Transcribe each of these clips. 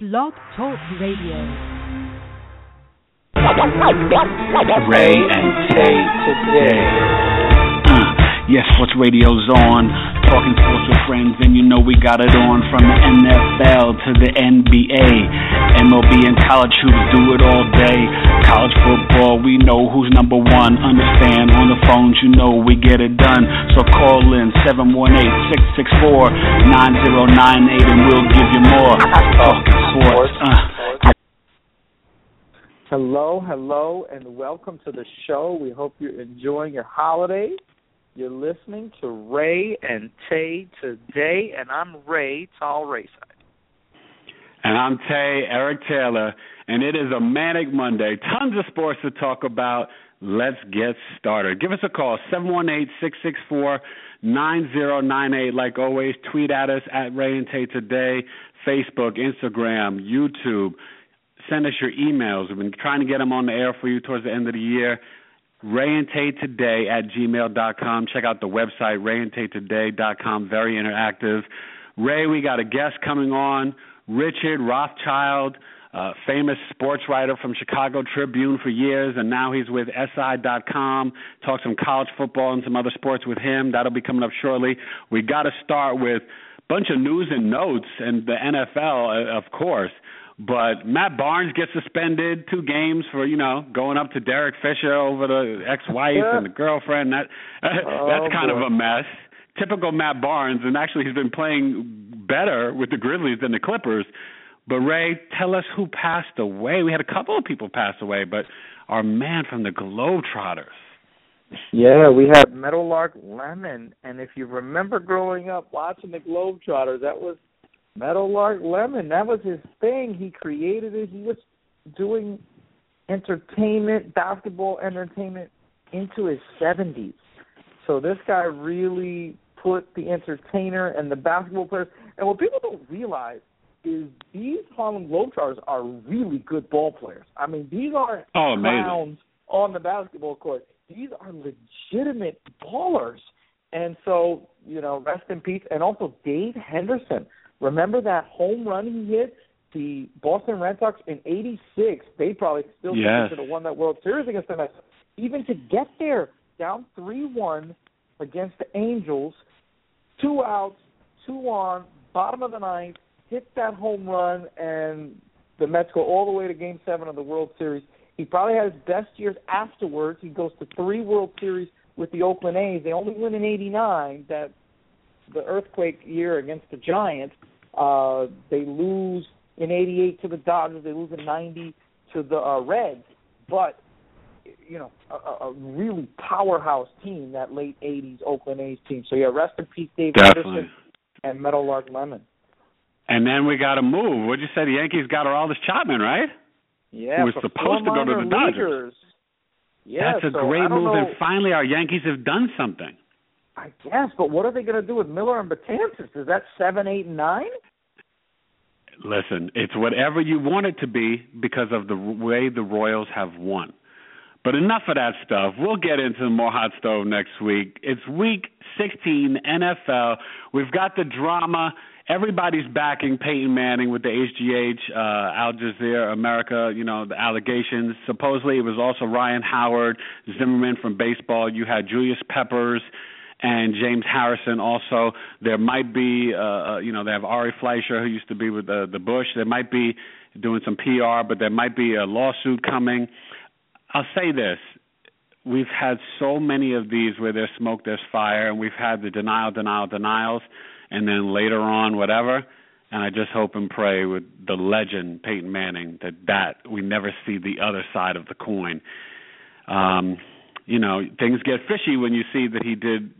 Blog Talk Radio. Rae and Tay today. Uh, yes, what's radio's on. Talking sports with friends, and you know we got it on from the NFL to the NBA. MLB and college hoops do it all day. College football, we know who's number one. Understand on the phones, you know we get it done. So call in 718-664-9098 and we'll give you more. Talking sports. Uh, Hello, hello, and welcome to the show. We hope you're enjoying your holiday. You're listening to Rae and Tay today, and I'm Ray Tall Rayside. And I'm Tay, Eric Taylor, and it is a manic Monday. Tons of sports to talk about. Let's get started. Give us a call, 718-664-9098. Like always, tweet at us at Rae and Tay Today, Facebook, Instagram, YouTube. Send us your emails. We've been trying to get them on the air for you towards the end of the year. Rae and Tay Today at gmail.com. Check out the website, raeandtaytoday.com. Very interactive. Ray, we got a guest coming on, Richard Rothschild, uh, famous sports writer from Chicago Tribune for years, and now he's with SI.com. Talk some college football and some other sports with him. That'll be coming up shortly. We got to start with a bunch of news and notes and the NFL, uh, of course. But Matt Barnes gets suspended two games for you know going up to Derek Fisher over the ex-wife Yeah. and the girlfriend. That Oh, that's kind boy. of a mess. Typical Matt Barnes, and actually he's been playing better with the Grizzlies than the Clippers. But Ray, tell us who passed away. We had a couple of people pass away, but our man from the Globetrotters. Yeah, we had Meadowlark Lemon, and if you remember growing up watching the Globetrotters, that was Meadowlark Lemon. That was his thing. He created it. He was doing entertainment, basketball entertainment into his 70s. So this guy really put the entertainer and the basketball players. And what people don't realize is these Harlem Globetrotters are really good ball players. I mean, these aren't Oh, amazing. clowns on the basketball court. These are legitimate ballers. And so, you know, rest in peace. And also Dave Henderson. Remember that home run he hit? The Boston Red Sox in '86. They probably still think Yes. should have won that World Series against them. Even to get there, down three-one against the Angels, two outs, two on, bottom of the ninth, hit that home run, and the Mets go all the way to Game Seven of the World Series. He probably had his best years afterwards. He goes to three World Series with the Oakland A's. They only win in '89. That the earthquake year against the Giants. Uh, they lose in '88 to the Dodgers. They lose in '90 to the uh, Reds. But you know, a, a really powerhouse team that late '80s Oakland A's team. So yeah, rest in peace, Dave Definitely. Henderson and Meadowlark Lemon. And then we got to move. What'd you say? The Yankees got Aroldis Chapman, right? Yeah, Who was supposed to go to the Dodgers. Yeah, That's a so great move, know- and finally our Yankees have done something. I guess, but what are they going to do with Miller and Betances? Is that seven, eight, and nine? Listen, it's whatever you want it to be because of the way the Royals have won. But enough of that stuff. We'll get into more hot stove next week. It's week 16 NFL. We've got the drama. Everybody's backing Peyton Manning with the HGH, uh, Al Jazeera America, you know, the allegations. Supposedly it was also Ryan Howard, Zimmerman from baseball. You had Julius Peppers and James Harrison also. There might be, uh, uh, you know, they have Ari Fleischer who used to be with the, the Bush. There might be doing some PR, but there might be a lawsuit coming. I'll say this. We've had so many of these where there's smoke, there's fire, and we've had the denial, denial, denials, and then later on, whatever. And I just hope and pray with the legend Peyton Manning that that we never see the other side of the coin. Um, you know, things get fishy when you see that he did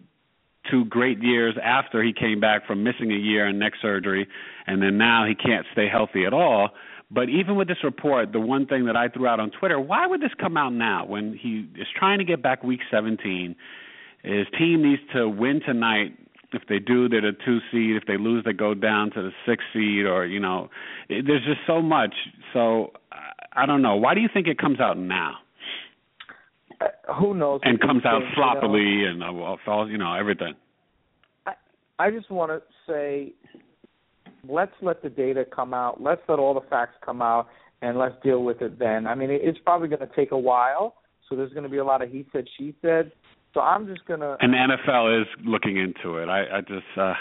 two great years after he came back from missing a year and neck surgery, and then now he can't stay healthy at all. But even with this report, the one thing that I threw out on Twitter, why would this come out now when he is trying to get back week 17? His team needs to win tonight. If they do, they're the two seed. If they lose, they go down to the six seed, or you know, it, there's just so much. So I- don't know. Why do you think it comes out now who knows? and comes out things, you know. sloppily and uh, falls, you know, everything? I just want to say let's let the data come out. Let's let all the facts come out, and let's deal with it then. I mean, it's probably going to take a while, so there's going to be a lot of he said, she said. So I'm just gonna. And the NFL is looking into it. I, I just. uh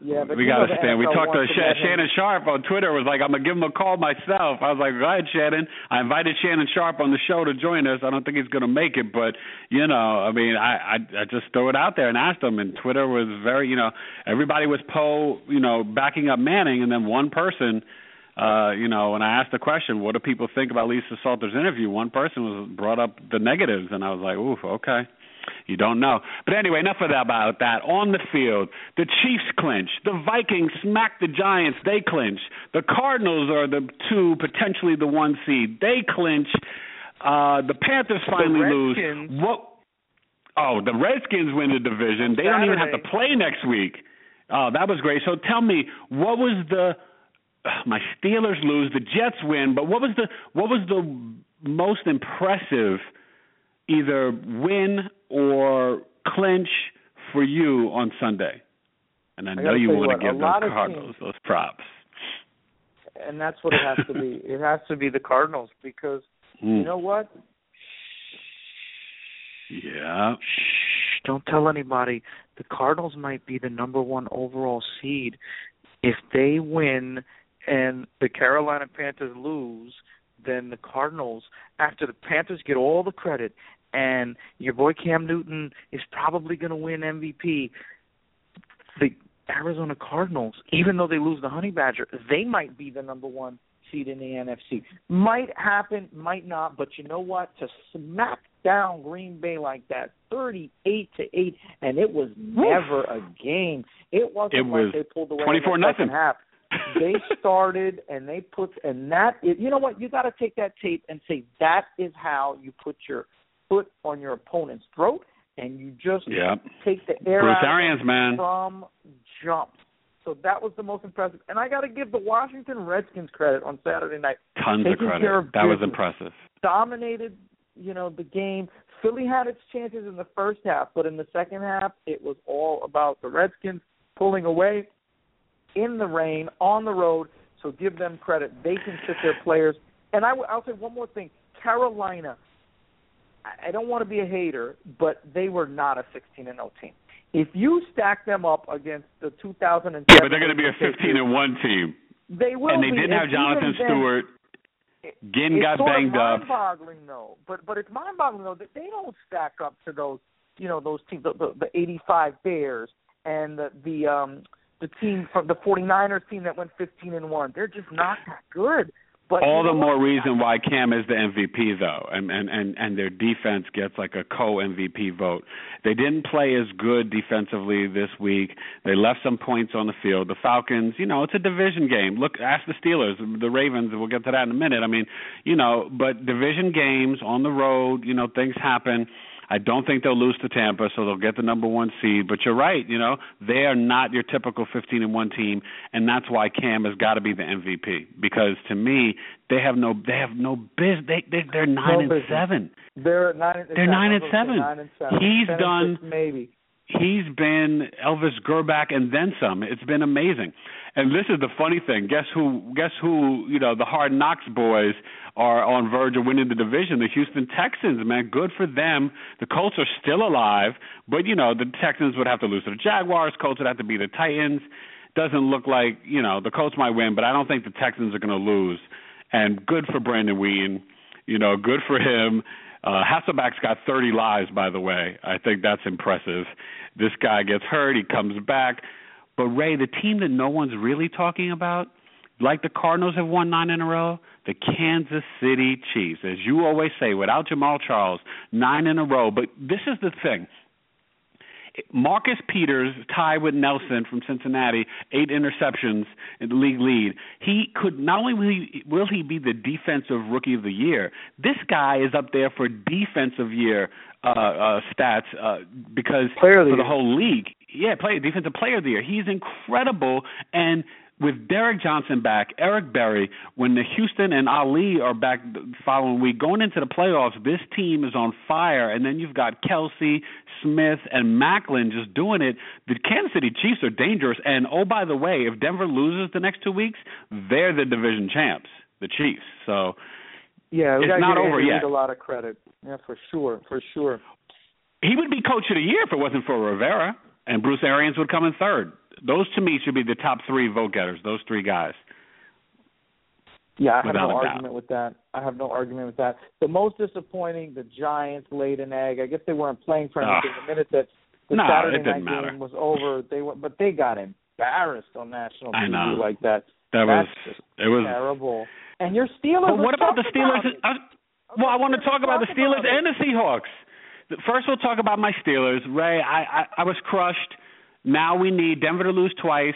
yeah, but we got to stand. We talked to, Sh- Shannon Sharpe on Twitter. Was like, I'm gonna give him a call myself. I was like, go ahead, Shannon. I invited Shannon Sharpe on the show to join us. I don't think he's gonna make it, but you know, I mean, I I, I just throw it out there and asked him. And Twitter was very, you know, everybody was po, you know, backing up Manning, and then one person. Uh, you know, when I asked the question, what do people think about Lisa Salters' interview? One person was brought up the negatives, and I was like, oof, okay. You don't know. But anyway, enough of that about that. On the field, the Chiefs clinch. The Vikings smack the Giants. They clinch. The Cardinals are the two, potentially the one seed. They clinch. Uh, the Panthers finally the lose. What? Oh, the Redskins win the division. They don't even have to play next week. Oh, that was great. So tell me, what was the? my Steelers lose. The Jets win. But what was the? What was the most impressive? Either win or clinch for you on Sunday? And I, I know you want to give those Cardinals teams, those props. And that's what it has to be. it has to be the Cardinals because mm. you know what? Yeah. Shh, don't tell anybody. The Cardinals might be the number one overall seed. If they win and the Carolina Panthers lose, then the Cardinals, after the Panthers get all the credit and your boy Cam Newton is probably going to win MVP. The Arizona Cardinals, even though they lose the Honey Badger, they might be the number one seed in the NFC. Might happen, might not, but you know what? To smack down Green Bay like that, thirty-eight to eight, and it was never a game. It wasn't it was like they pulled away twenty-four in the nothing. second half. they started and they put and that is you know what you got to take that tape and say that is how you put your foot on your opponent's throat, and you just yep. take the air Bruce out Arians, man. from jump. So that was the most impressive. And I got to give the Washington Redskins credit on Saturday night. Tons of credit. Of that business. was impressive. Dominated, you know, the game. Philly had its chances in the first half, but in the second half, it was all about the Redskins pulling away in the rain on the road. So give them credit. They can sit their players. And I, I'll say one more thing. Carolina I don't want to be a hater, but they were not a 16 and 0 team. If you stack them up against the 2007, yeah, but they're going to be a 15 and one team. They will, and they be. didn't have Jonathan Stewart. Ginn got banged up. It's mind-boggling though, but but it's mind-boggling though that they don't stack up to those you know those teams, the the, the 85 Bears and the the um the team from the 49ers team that went 15 and one. They're just not that good. But all the more reason why Cam is the MVP though, and and and and their defense gets like a co MVP vote. They didn't play as good defensively this week. They left some points on the field. The Falcons, you know, it's a division game. Look, ask the Steelers, the Ravens. We'll get to that in a minute. I mean, you know, but division games on the road, you know, things happen I don't think they'll lose to Tampa, so they'll get the number one seed. But you're right, you know they are not your typical 15 and one team, and that's why Cam has got to be the MVP. Because to me, they have no they have no biz They, they they're nine no and business. seven. They're nine. They're nine and seven. Nine and seven. He's done maybe. He's been Elvis Grbac and then some. It's been amazing. And this is the funny thing. Guess who? Guess who? You know, the Hard Knocks boys are on verge of winning the division. The Houston Texans, man, good for them. The Colts are still alive, but you know, the Texans would have to lose to the Jaguars. Colts would have to be the Titans. Doesn't look like you know the Colts might win, but I don't think the Texans are going to lose. And good for Brandon Weeden. You know, good for him. Uh, Hasselbeck's got 30 lives, by the way. I think that's impressive. This guy gets hurt, he comes back. But Ray, the team that no one's really talking about, like the Cardinals have won nine in a row, the Kansas City Chiefs, as you always say, without Jamaal Charles, nine in a row. But this is the thing. Marcus Peters tied with Nelson from Cincinnati, eight interceptions in the league lead. He could not only will he, will he be the defensive rookie of the year, this guy is up there for defensive year uh, uh, stats uh, because player for the, the whole league. Yeah, play defensive player of the year. He's incredible and with Derrick Johnson back, Eric Berry, when the Houston and Hali are back the following week, going into the playoffs, this team is on fire. And then you've got Kelce, Smith, and Maclin just doing it. The Kansas City Chiefs are dangerous. And oh, by the way, if Denver loses the next two weeks, they're the division champs, the Chiefs. So yeah, it's not over yet. A lot of credit. Yeah, for sure, for sure. He would be coach of the year if it wasn't for Rivera, and Bruce Arians would come in third. Those to me should be the top three vote getters. Those three guys. Yeah, I have Without no doubt. argument with that. I have no argument with that. The most disappointing, the Giants laid an egg. I guess they weren't playing for anything. Ugh. The minute that the No, Saturday night matter. game was over, they went, but they got embarrassed on national TV like that. That was That's just it was. terrible. And your Steelers. But what about the Steelers? about. I, well, I want to talk about the Steelers about and the Seahawks. First, we'll talk about my Steelers. Ray, I, I I was crushed. Now we need Denver to lose twice,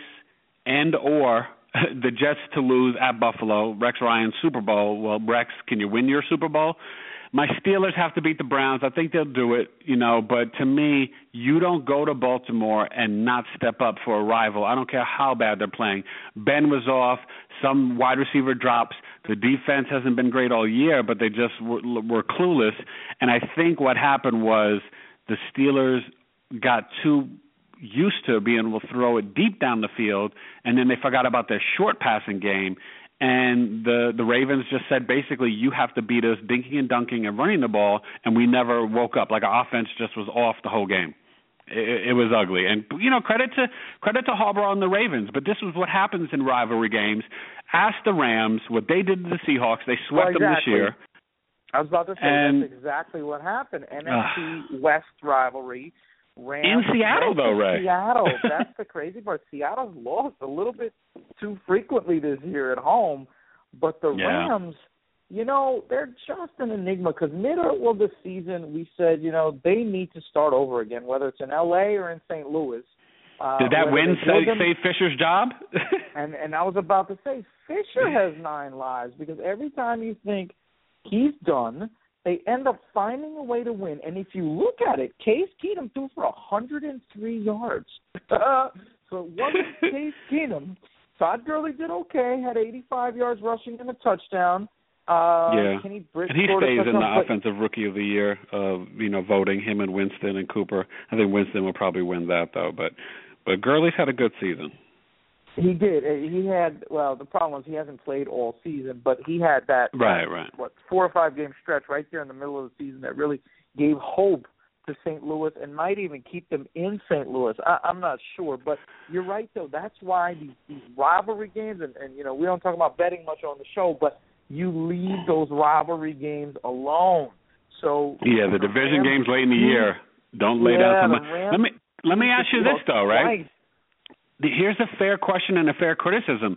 and or the Jets to lose at Buffalo. Rex Ryan's Super Bowl. Well, Rex, can you win your Super Bowl? My Steelers have to beat the Browns. I think they'll do it, you know. But to me, you don't go to Baltimore and not step up for a rival. I don't care how bad they're playing. Ben was off. Some wide receiver drops. The defense hasn't been great all year, but they just were, were clueless. And I think what happened was the Steelers got too used to being able to throw it deep down the field, and then they forgot about their short passing game. And the the Ravens just said basically you have to beat us dinking and dunking and running the ball, and we never woke up. Like our offense just was off the whole game. It, it was ugly, and you know credit to credit to Harbaugh and the Ravens. But this was what happens in rivalry games. Ask the Rams what they did to the Seahawks. They swept Well, them this year. I was about to say And- that's exactly what happened. NFC West rivalry. Rams In Seattle, though, right? Seattle. That's the crazy part. Seattle's lost a little bit too frequently this year at home, but the Yeah. Rams, you know, they're just an enigma because middle of the season we said, you know, they need to start over again, whether it's in L.A. or in St. Louis. Uh, Did that win save, save Fisher's job? and and I was about to say Fisher has nine lives because every time you think he's done, they end up finding a way to win. And if you look at it, Case Keenum threw for 103 yards. so it wasn't Case Keenum. Todd Gurley did okay, had 85 yards rushing and a touchdown. Uh, Yeah. Kenny Britt And he stays in the offensive rookie of the year, uh, you know, voting him and Winston and Cooper. I think Winston will probably win that though, but but Gurley's had a good season. He did. He had well. The problem was he hasn't played all season, but he had that Right, right. what four or five game stretch right there in the middle of the season that really gave hope to St. Louis and might even keep them in St. Louis. I, I'm not sure, but you're right though. That's why these, these rivalry games, and, and you know we don't talk about betting much on the show, but you leave those rivalry games alone. So Yeah, the division Rams- games late in the year. Don't lay Yeah, down the some Rams Let me let me ask you this though, right? twice. Here's a fair question and a fair criticism.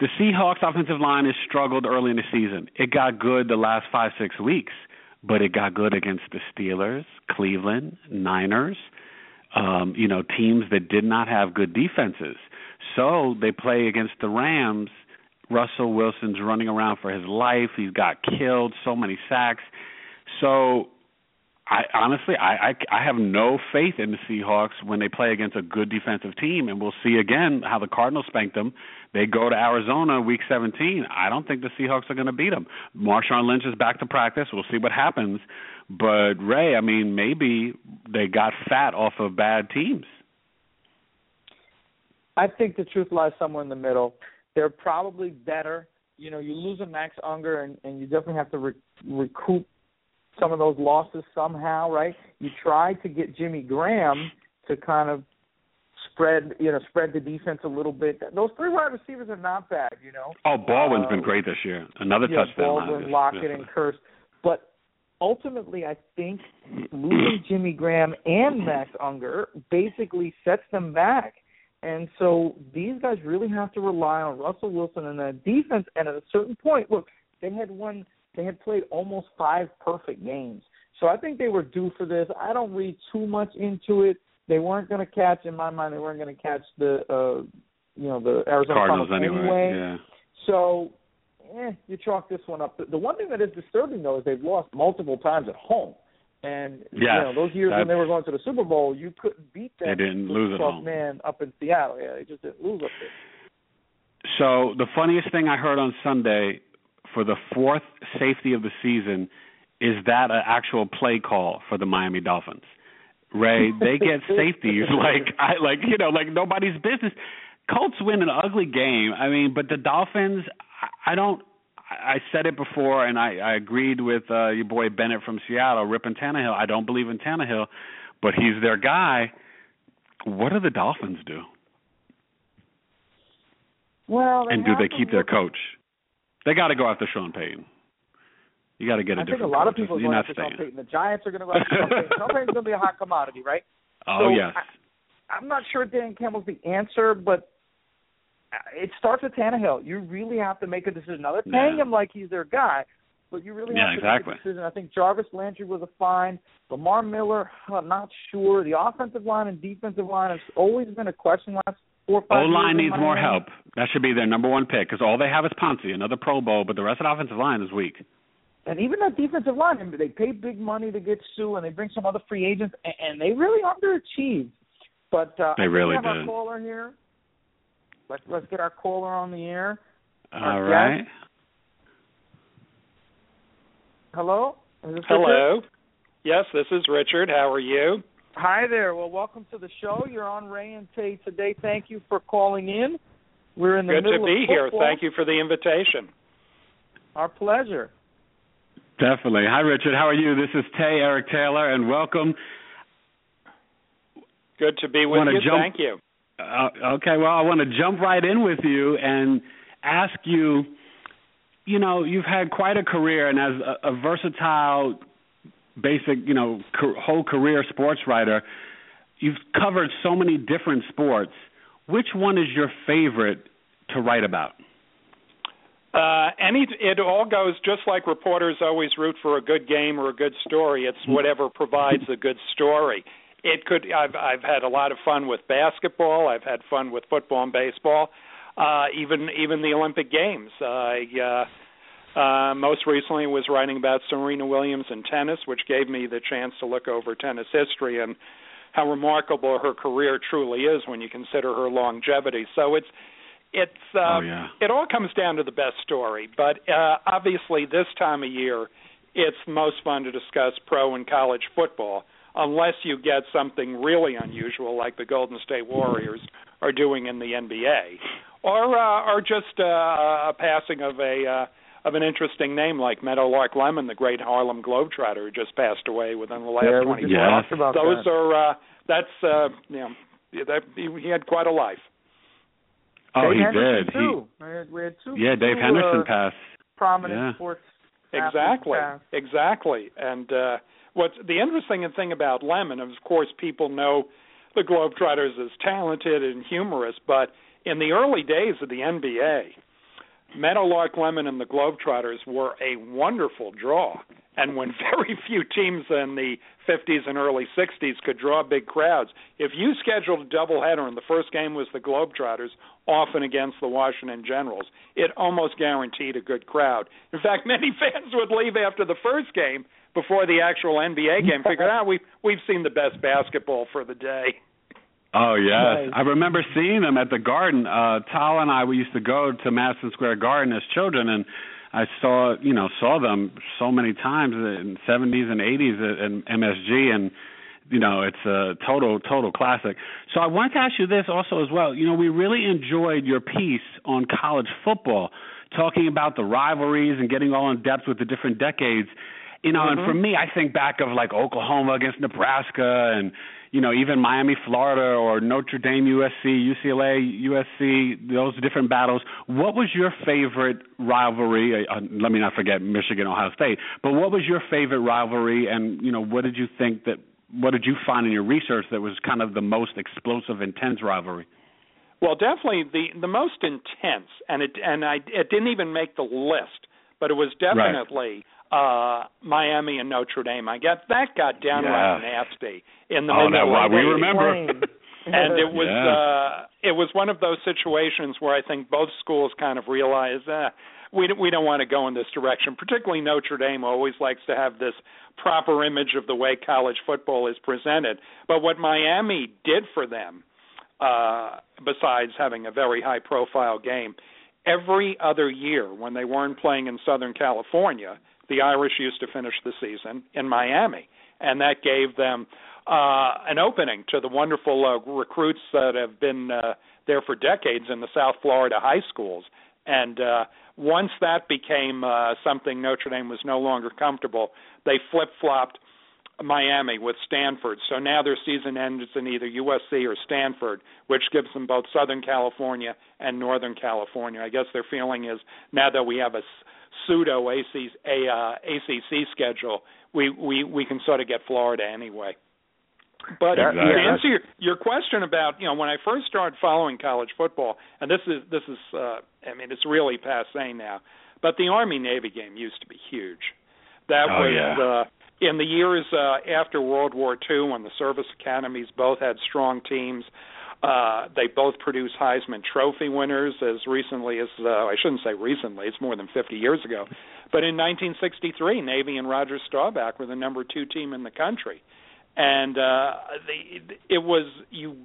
The Seahawks offensive line has struggled early in the season. It got good the last five, six weeks, but it got good against the Steelers, Cleveland, Niners, um, you know, teams that did not have good defenses. So they play against the Rams. Russell Wilson's running around for his life. He's got killed, so many sacks. So I honestly I, I I have no faith in the Seahawks when they play against a good defensive team and we'll see again how the Cardinals spanked them. They go to Arizona week 17. I don't think the Seahawks are going to beat them. Marshawn Lynch is back to practice. We'll see what happens. But Ray, I mean maybe they got fat off of bad teams. I think the truth lies somewhere in the middle. They're probably better. You know, you lose a Max Unger, and, and you definitely have to re- recoup some of those losses somehow, right? You try to get Jimmy Graham to kind of spread, you know, spread the defense a little bit. Those three wide receivers are not bad, you know. Oh, Baldwin's Uh, been great this year. Another yeah, touchdown. Baldwin, Lockett, and Kearse. But ultimately, I think losing Jimmy Graham and Max Unger basically sets them back. And so these guys really have to rely on Russell Wilson and that defense. And at a certain point, look, they had won, they had played almost five perfect games. So I think they were due for this. I don't read too much into it. They weren't going to catch, in my mind, they weren't going to catch the, uh, you know, the Arizona Cardinals Cardinals anyway. Yeah. so, eh, you chalk this one up. The, the one thing that is disturbing though is they've lost multiple times at home, and you know those years when they were going to the Super Bowl, you couldn't beat them. They didn't lose at home. Man up in Seattle, yeah, they just didn't lose up there. So the funniest thing I heard on Sunday for the fourth safety of the season is that an actual play call for the Miami Dolphins. Ray, they get safeties like I like you know like nobody's business. Colts win an ugly game. I mean, but the Dolphins, I don't. I said it before, and I, I agreed with uh, your boy Bennett from Seattle, ripping Tannehill. I don't believe in Tannehill, but he's their guy. What do the Dolphins do? Well, and do they keep their coach? They got to go after Sean Payton. You got to get a I different. I think a lot coach. of people are going after staying. Sean Payton. The Giants are going to go after Sean Payton. Sean Payton's going to be a hot commodity, right? Oh so yes. I, I'm not sure Dan Campbell's the answer, but uh, it starts with Tannehill. You really have to make a decision. Now they're paying Yeah. him like he's their guy, but you really Yeah, have to exactly. make a decision. I think Jarvis Landry was a fine. Lamar Miller, I'm not sure. The offensive line and defensive line has always been a question last four or O five years. line needs more Miami. help. That should be their number one pick because all they have is Pouncey, another Pro Bowl, but the rest of the offensive line is weak. And even that defensive line, I mean, they pay big money to get Suh, and they bring some other free agents, and, and they really underachieved. But uh, They I really have did. our caller here. Let's let's get our caller on the air. All Our right. guest. Hello. Is this Richard? Hello. Yes, this is Richard. How are you? Hi there. Well, welcome to the show. You're on Rae and Tay today. Thank you for calling in. We're in the middle. Good to be of here. Thank you for the invitation. Our pleasure. Definitely. Hi, Richard. How are you? This is Tay Eric Taylor, and welcome. Good to be with you. jump- Thank you. Uh, okay, well, I want to jump right in with you and ask you. You know, you've had quite a career, and as a, a versatile, basic, you know, ca- whole career sports writer, you've covered so many different sports. Which one is your favorite to write about? Uh, any, it all goes just like reporters always root for a good game or a good story. It's whatever provides a good story. It could. I've I've had a lot of fun with basketball. I've had fun with football and baseball. Uh, even even the Olympic Games. I uh, uh, most recently was writing about Serena Williams and tennis, which gave me the chance to look over tennis history and how remarkable her career truly is when you consider her longevity. So it's it's uh, Oh, yeah. it all comes down to the best story. But uh, obviously, this time of year, it's most fun to discuss pro and college football, unless you get something really unusual like the Golden State Warriors are doing in the NBA, or uh, or just uh, a passing of a uh, of an interesting name like Meadowlark Lemon, the great Harlem Globetrotter, who just passed away within the last yeah, 20 years. Yeah. talked about Those that. are uh, that's uh, you know that he, he had quite a life. Oh, Dave he Henderson did. Too. We, had, we had two. He, yeah, Dave two, Henderson uh, passed. prominent Yeah. sports. athletes Exactly. passed. Exactly. And uh what's the interesting thing about Lemon, of course people know the Globetrotters as talented and humorous, but in the early days of the NBA, Meadowlark Lemon and the Globetrotters were a wonderful draw. And when very few teams in the 50s and early 60s could draw big crowds, if you scheduled a doubleheader and the first game was the Globetrotters, often against the Washington Generals, it almost guaranteed a good crowd. In fact, many fans would leave after the first game before the actual NBA game, figuring out we've we've seen the best basketball for the day. Oh yes, Nice. I remember seeing them at the Garden. Uh Tal and I we used to go to Madison Square Garden as children, and I saw you know saw them so many times in seventies and eighties at in MSG, and you know it's a total total classic. So I wanted to ask you this also as well. You know we really enjoyed your piece on college football, talking about the rivalries and getting all in depth with the different decades. You know, and for me, I think back of like Oklahoma against Nebraska, and you know even Miami, Florida, or Notre Dame, USC, UCLA, USC. Those different battles. What was your favorite rivalry? Uh, uh, let me not forget Michigan, Ohio State. But what was your favorite rivalry? And you know, what did you think that? What did you find in your research that was kind of the most explosive, intense rivalry? Well, definitely the the most intense, and it and I it didn't even make the list, but it was definitely uh Miami and Notre Dame. I guess that got downright Yeah. nasty in the Oh, mid that- well, we remember. and it was Yeah. uh it was one of those situations where I think both schools kind of realized uh we don't, we don't want to go in this direction. Particularly Notre Dame always likes to have this proper image of the way college football is presented. But what Miami did for them, uh, besides having a very high profile game, every other year when they weren't playing in Southern California, the Irish used to finish the season in Miami, and that gave them uh, an opening to the wonderful uh, recruits that have been uh, there for decades in the South Florida high schools. And uh, once that became uh, something Notre Dame was no longer comfortable, they flip flopped Miami with Stanford. So now their season ends in either USC or Stanford, which gives them both Southern California and Northern California. I guess their feeling is now that we have a pseudo ACC, a, uh, ACC schedule, we, we we can sort of get Florida anyway. But exactly. to answer your, your question about you know when I first started following college football, and this is this is uh, I mean it's really passe now, but the Army Navy game used to be huge. That oh, was yeah. uh, in the years uh, after World War II, when the service academies both had strong teams. Uh, they both produced Heisman Trophy winners as recently as uh, I shouldn't say recently; it's more than 50 years ago. But in 1963, Navy and Roger Staubach were the number two team in the country and uh, the, it was you.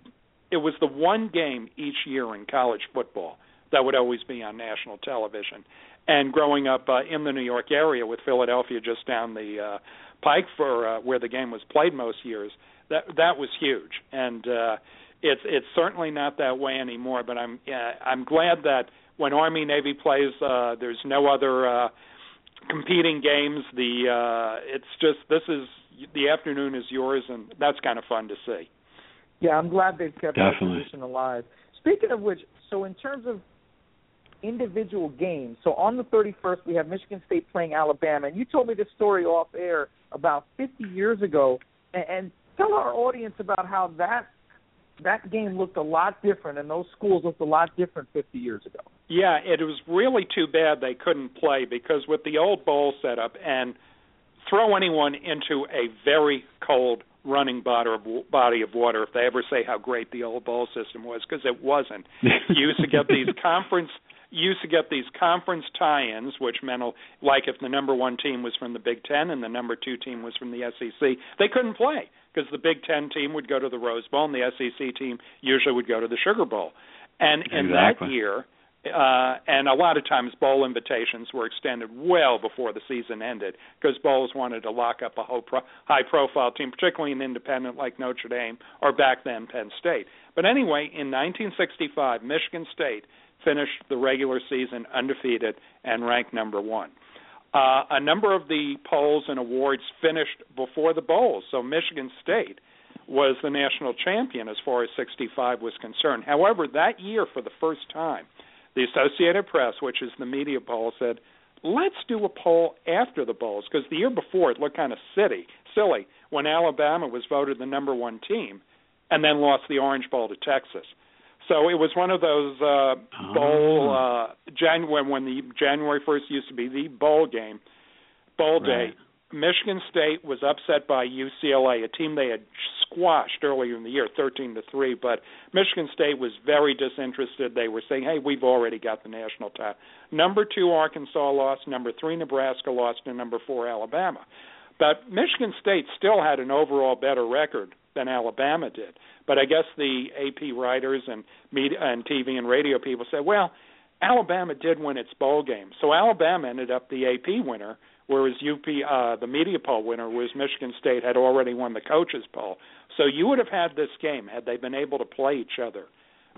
It was the one game each year in college football that would always be on national television. And growing up uh, in the New York area, with Philadelphia just down the uh, pike for uh, where the game was played most years, that that was huge. And uh, it's it's certainly not that way anymore. But I'm uh, I'm glad that when Army Navy plays, uh, there's no other. Uh, competing games the uh it's just this is the afternoon is yours, and that's kind of fun to see. Yeah, I'm glad they've kept Definitely. that tradition alive. Speaking of which, so in terms of individual games, so on the 31st we have Michigan State playing Alabama, and you told me this story off air about 50 years ago, and, and tell our audience about how that that game looked a lot different, and those schools looked a lot different 50 years ago. Yeah, it was really too bad they couldn't play because with the old bowl setup and – throw anyone into a very cold running body of, body of water if they ever say how great the old bowl system was because it wasn't. you used to get these conference you used to get these conference tie-ins, which meant like if the number one team was from the Big Ten and the number two team was from the SEC, they couldn't play because the Big Ten team would go to the Rose Bowl and the SEC team usually would go to the Sugar Bowl. And exactly. in that year, uh, and a lot of times bowl invitations were extended well before the season ended because bowls wanted to lock up a pro- high-profile team, particularly an independent like Notre Dame or back then Penn State. But anyway, in 1965, Michigan State finished the regular season undefeated and ranked number one. Uh, a number of the polls and awards finished before the bowls, so Michigan State was the national champion as far as 65 was concerned. However, that year, for the first time, the Associated Press, which is the media poll, said, let's do a poll after the bowls because the year before it looked kind of silly, silly when Alabama was voted the number one team and then lost the Orange Bowl to Texas. So it was one of those uh, bowl uh, Jan- when, when the January first used to be the bowl game, bowl right. day. Michigan State was upset by UCLA, a team they had squashed earlier in the year, 13 to 3, but Michigan State was very disinterested. They were saying, "Hey, we've already got the national title." Number 2 Arkansas lost, number 3 Nebraska lost, and number 4 Alabama. But Michigan State still had an overall better record than Alabama did. But I guess the AP writers and media and TV and radio people said, "Well, Alabama did win its bowl game." So Alabama ended up the AP winner whereas UP, uh, the media poll winner, was Michigan State had already won the coaches poll. So you would have had this game had they been able to play each other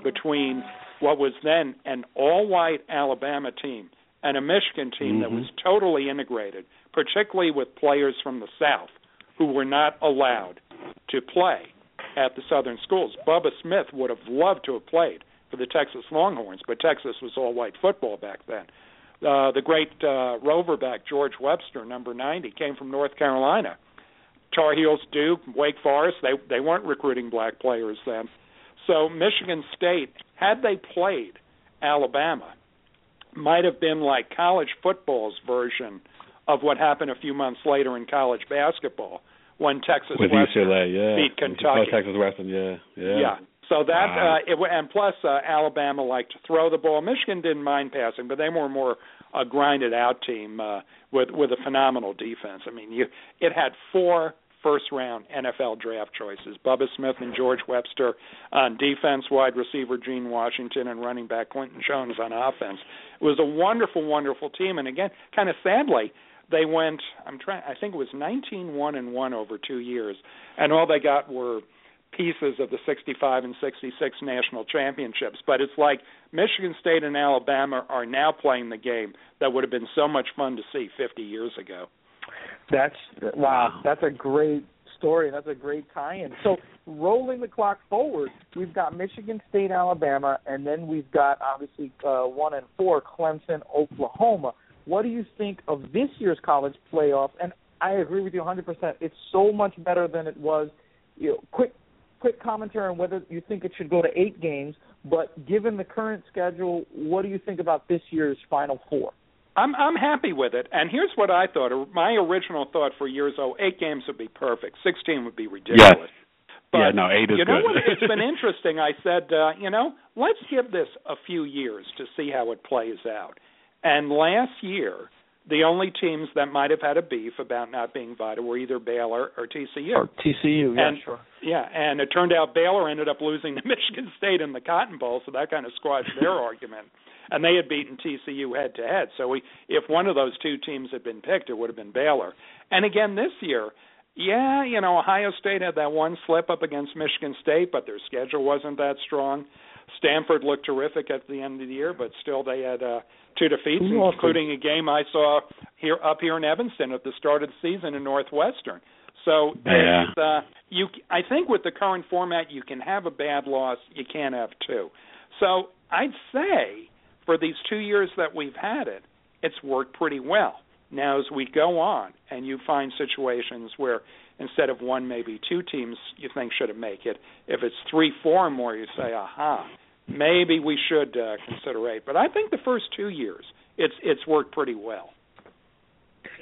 between what was then an all-white Alabama team and a Michigan team mm-hmm. that was totally integrated, particularly with players from the South who were not allowed to play at the Southern schools. Bubba Smith would have loved to have played for the Texas Longhorns, but Texas was all white football back then. Uh, the great uh, roverback George Webster, number 90, came from North Carolina. Tar Heels, Duke, Wake Forest, they they weren't recruiting black players then. So Michigan State, had they played Alabama, might have been like college football's version of what happened a few months later in college basketball when Texas With Western UCLA, yeah. beat Kentucky. Oh, Texas Western, yeah, yeah. Yeah. So that wow. uh, it and plus uh, Alabama liked to throw the ball. Michigan didn't mind passing, but they were more a grinded out team uh, with with a phenomenal defense. I mean, you it had four first round NFL draft choices. Bubba Smith and George Webster on defense, wide receiver Gene Washington, and running back Clinton Jones on offense. It was a wonderful, wonderful team. And again, kind of sadly, they went. I'm trying. I think it was 19 one and one over two years, and all they got were pieces of the 65 and 66 national championships. But it's like Michigan State and Alabama are now playing the game that would have been so much fun to see 50 years ago. That's wow. That's a great story. That's a great tie-in. So rolling the clock forward, we've got Michigan State, Alabama, and then we've got obviously uh, one and four, Clemson, Oklahoma. What do you think of this year's college playoff? And I agree with you 100%. It's so much better than it was. You know, quick quick commentary on whether you think it should go to eight games. But given the current schedule, what do you think about this year's Final Four? I'm I'm happy with it. And here's what I thought. My original thought for years oh, eight games would be perfect. Sixteen would be ridiculous. Yes. But yeah, no, eight is you know good. what? It's been interesting. I said, uh, you know, let's give this a few years to see how it plays out. And last year, the only teams that might have had a beef about not being invited were either Baylor or TCU. Or TCU, yeah, and, sure. Yeah, and it turned out Baylor ended up losing to Michigan State in the Cotton Bowl, so that kind of squashed their argument. And they had beaten TCU head to head. So we, if one of those two teams had been picked, it would have been Baylor. And again this year, yeah, you know, Ohio State had that one slip up against Michigan State, but their schedule wasn't that strong. Stanford looked terrific at the end of the year, but still they had uh, two defeats, Awesome. including a game I saw here up here in Evanston at the start of the season in Northwestern. So Yeah. it's, uh, you, I think with the current format, you can have a bad loss, you can't have two. So I'd say for these two years that we've had it, it's worked pretty well. Now, as we go on, and you find situations where instead of one, maybe two teams you think should have make it. If it's three, four or more, you say, aha, maybe we should uh, consider eight. But I think the first two years, it's it's worked pretty well.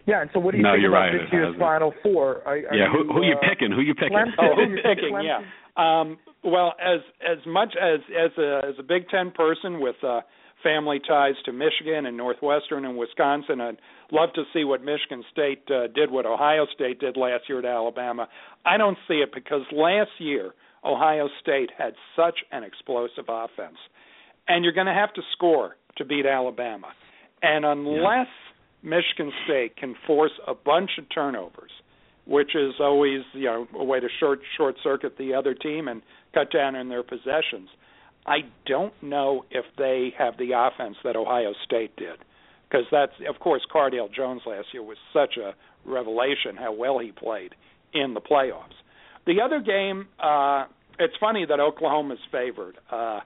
Yeah, and so what do you No, think you're about right, this year's. Final Four? Are, are yeah, who who you uh, picking? Who you picking? Clemson? Oh, Who you picking, picking? Yeah. Um, well, as as much as as a as a Big Ten person with uh, family ties to Michigan and Northwestern and Wisconsin, I'd love to see what Michigan State uh, did, what Ohio State did last year at Alabama. I don't see it because last year Ohio State had such an explosive offense, and you're going to have to score to beat Alabama, and unless Michigan State can force a bunch of turnovers which is always you know a way to short short circuit the other team and cut down on their possessions. I don't know if they have the offense that Ohio State did, because that's of course Cardale Jones last year was such a revelation how well he played in the playoffs. The other game, uh, it's funny that Oklahoma's favored. Uh,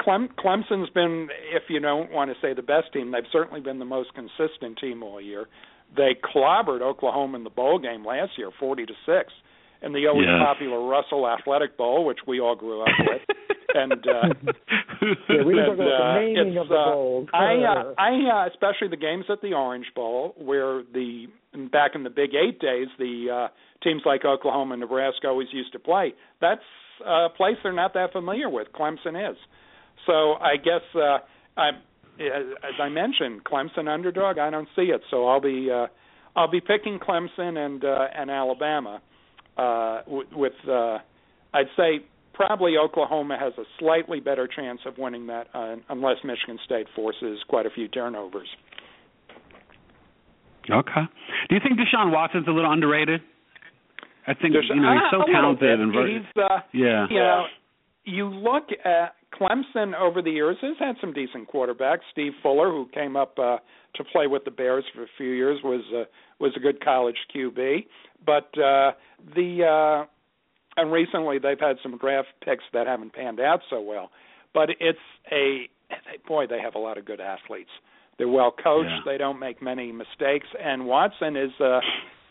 Clem, Clemson's been, if you don't want to say the best team, they've certainly been the most consistent team all year. They clobbered Oklahoma in the bowl game last year, forty to six, in the always Yeah. popular Russell Athletic Bowl, which we all grew up with. and uh, Yeah, we and, uh, the naming of the uh, bowls. I, uh, I, uh, especially the games at the Orange Bowl, where the back in the Big Eight days, the uh, teams like Oklahoma and Nebraska always used to play. That's a place they're not that familiar with. Clemson is. So I guess uh, I, as I mentioned, Clemson underdog. I don't see it, so I'll be uh, I'll be picking Clemson and uh, and Alabama uh, with, with uh, I'd say probably Oklahoma has a slightly better chance of winning that uh, unless Michigan State forces quite a few turnovers. okay. Do you think Deshaun Watson's a little underrated? I think Desha- you know he's so little talented and ver- he's uh, yeah. you know you look at Clemson over the years has had some decent quarterbacks. Steve Fuller, who came up uh, to play with the Bears for a few years, was uh, was a good college QB. But uh, the uh, and recently they've had some draft picks that haven't panned out so well. But it's a boy, they have a lot of good athletes. They're well coached. Yeah. They don't make many mistakes. And Watson is uh,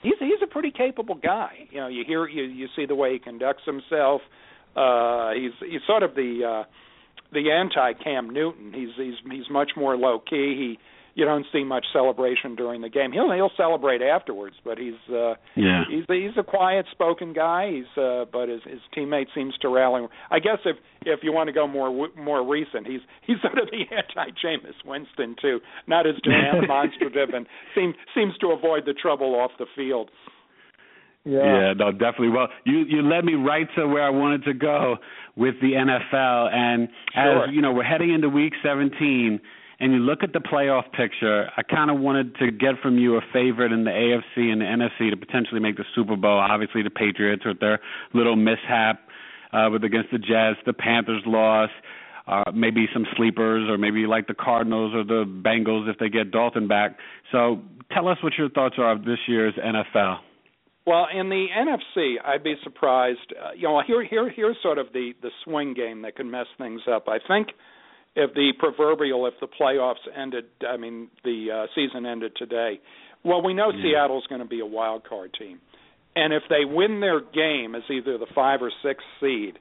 he's he's a pretty capable guy. You know, you hear you you see the way he conducts himself. Uh, he's he's sort of the uh, the anti Cam Newton. He's he's he's much more low key. He you don't see much celebration during the game. He'll he'll celebrate afterwards, but he's uh, Yeah. he's he's a quiet spoken guy. He's uh, but his his teammate seems to rally. I guess if if you want to go more more recent, he's he's sort of the anti Jameis Winston too, not as demonstrative and seems seems to avoid the trouble off the field. Yeah. yeah, no, definitely. Well, you you led me right to where I wanted to go with the NFL, and Sure. as you know, we're heading into Week 17, and you look at the playoff picture. I kind of wanted to get from you a favorite in the AFC and the NFC to potentially make the Super Bowl. Obviously, the Patriots with their little mishap uh, with against the Jets, the Panthers loss. Uh, maybe some sleepers, or maybe like the Cardinals or the Bengals if they get Dalton back. So, tell us what your thoughts are of this year's NFL. Well, in the NFC, I'd be surprised. Uh, you know, here, here, here's sort of the the swing game that can mess things up. I think if the proverbial, if the playoffs ended, I mean, the uh, season ended today. Well, we know Yeah. Seattle's going to be a wild card team, and if they win their game as either the five or six seed,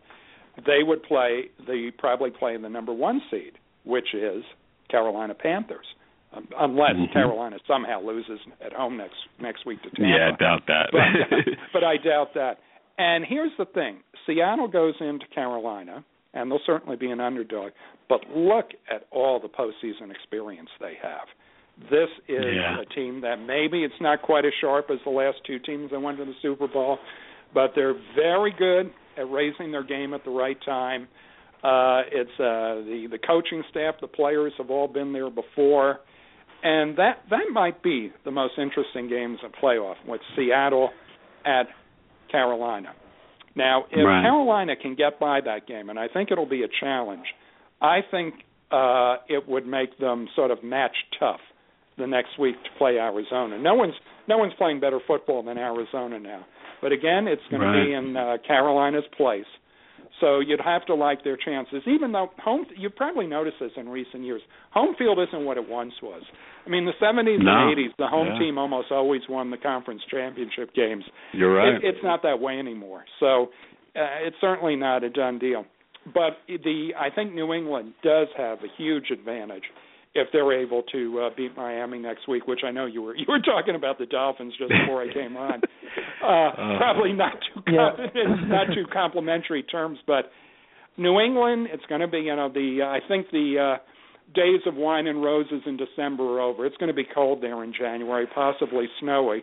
they would play the probably play in the number one seed, which is Carolina Panthers, um, unless Mhm. Carolina somehow loses at home next next week to Tampa Yeah, I doubt that. but, but I doubt that. And here's the thing: Seattle goes into Carolina, and they'll certainly be an underdog. But look at all the postseason experience they have. This is Yeah. a team that maybe it's not quite as sharp as the last two teams that went to the Super Bowl, but they're very good at raising their game at the right time. Uh, it's uh, the the coaching staff, the players have all been there before, and that that might be the most interesting games of playoff with Seattle at Carolina. Now, if Right. Carolina can get by that game, and I think it'll be a challenge, I think uh, it would make them sort of match tough the next week to play Arizona. No one's no one's playing better football than Arizona now. But again, it's going Right. to be in uh, Carolina's place. So you'd have to like their chances, even though home. You probably noticed this in recent years. Home field isn't what it once was. I mean, the 70s No. and 80s, the home Yeah. team almost always won the conference championship games. You're right. It, it's not that way anymore. So uh, it's certainly not a done deal. But the I think New England does have a huge advantage if they're able to uh, beat Miami next week, which I know you were you were talking about the Dolphins just before I came on. Uh, probably not too Yeah. not too complimentary terms, but New England, it's going to be you know the I think the uh, days of wine and roses in December are over. It's going to be cold there in January, possibly snowy,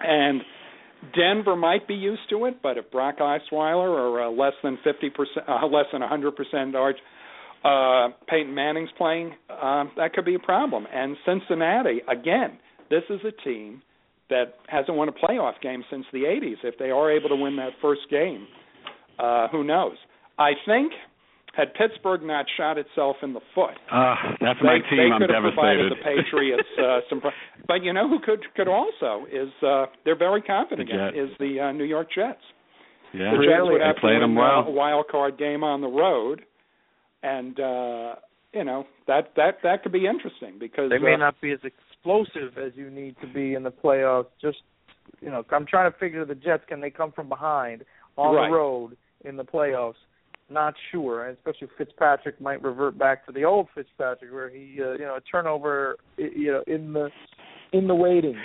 and Denver might be used to it, but if Brock Osweiler or uh, less than fifty percent, uh, less than a hundred percent Arch, uh, Peyton Manning's playing, um, that could be a problem. And Cincinnati, again, this is a team that hasn't won a playoff game since the '80s. If they are able to win that first game, uh, who knows? I think had Pittsburgh not shot itself in the foot, Uh, that's they, my they team. I'm could have provided devastated. the Patriots uh, some. Pro- but you know who could could also is uh, they're very confident The in is the uh, New York Jets. yeah, The Jets would they have to played win them well. a wild card game on the road, and uh, you know that that that could be interesting because They may uh, not be as explosive as you need to be in the playoffs. Just you know, I'm trying to figure the Jets can they come from behind on Right. the road in the playoffs? Not sure, and especially Fitzpatrick might revert back to the old Fitzpatrick where he uh, you know a turnover you know in the in the waiting.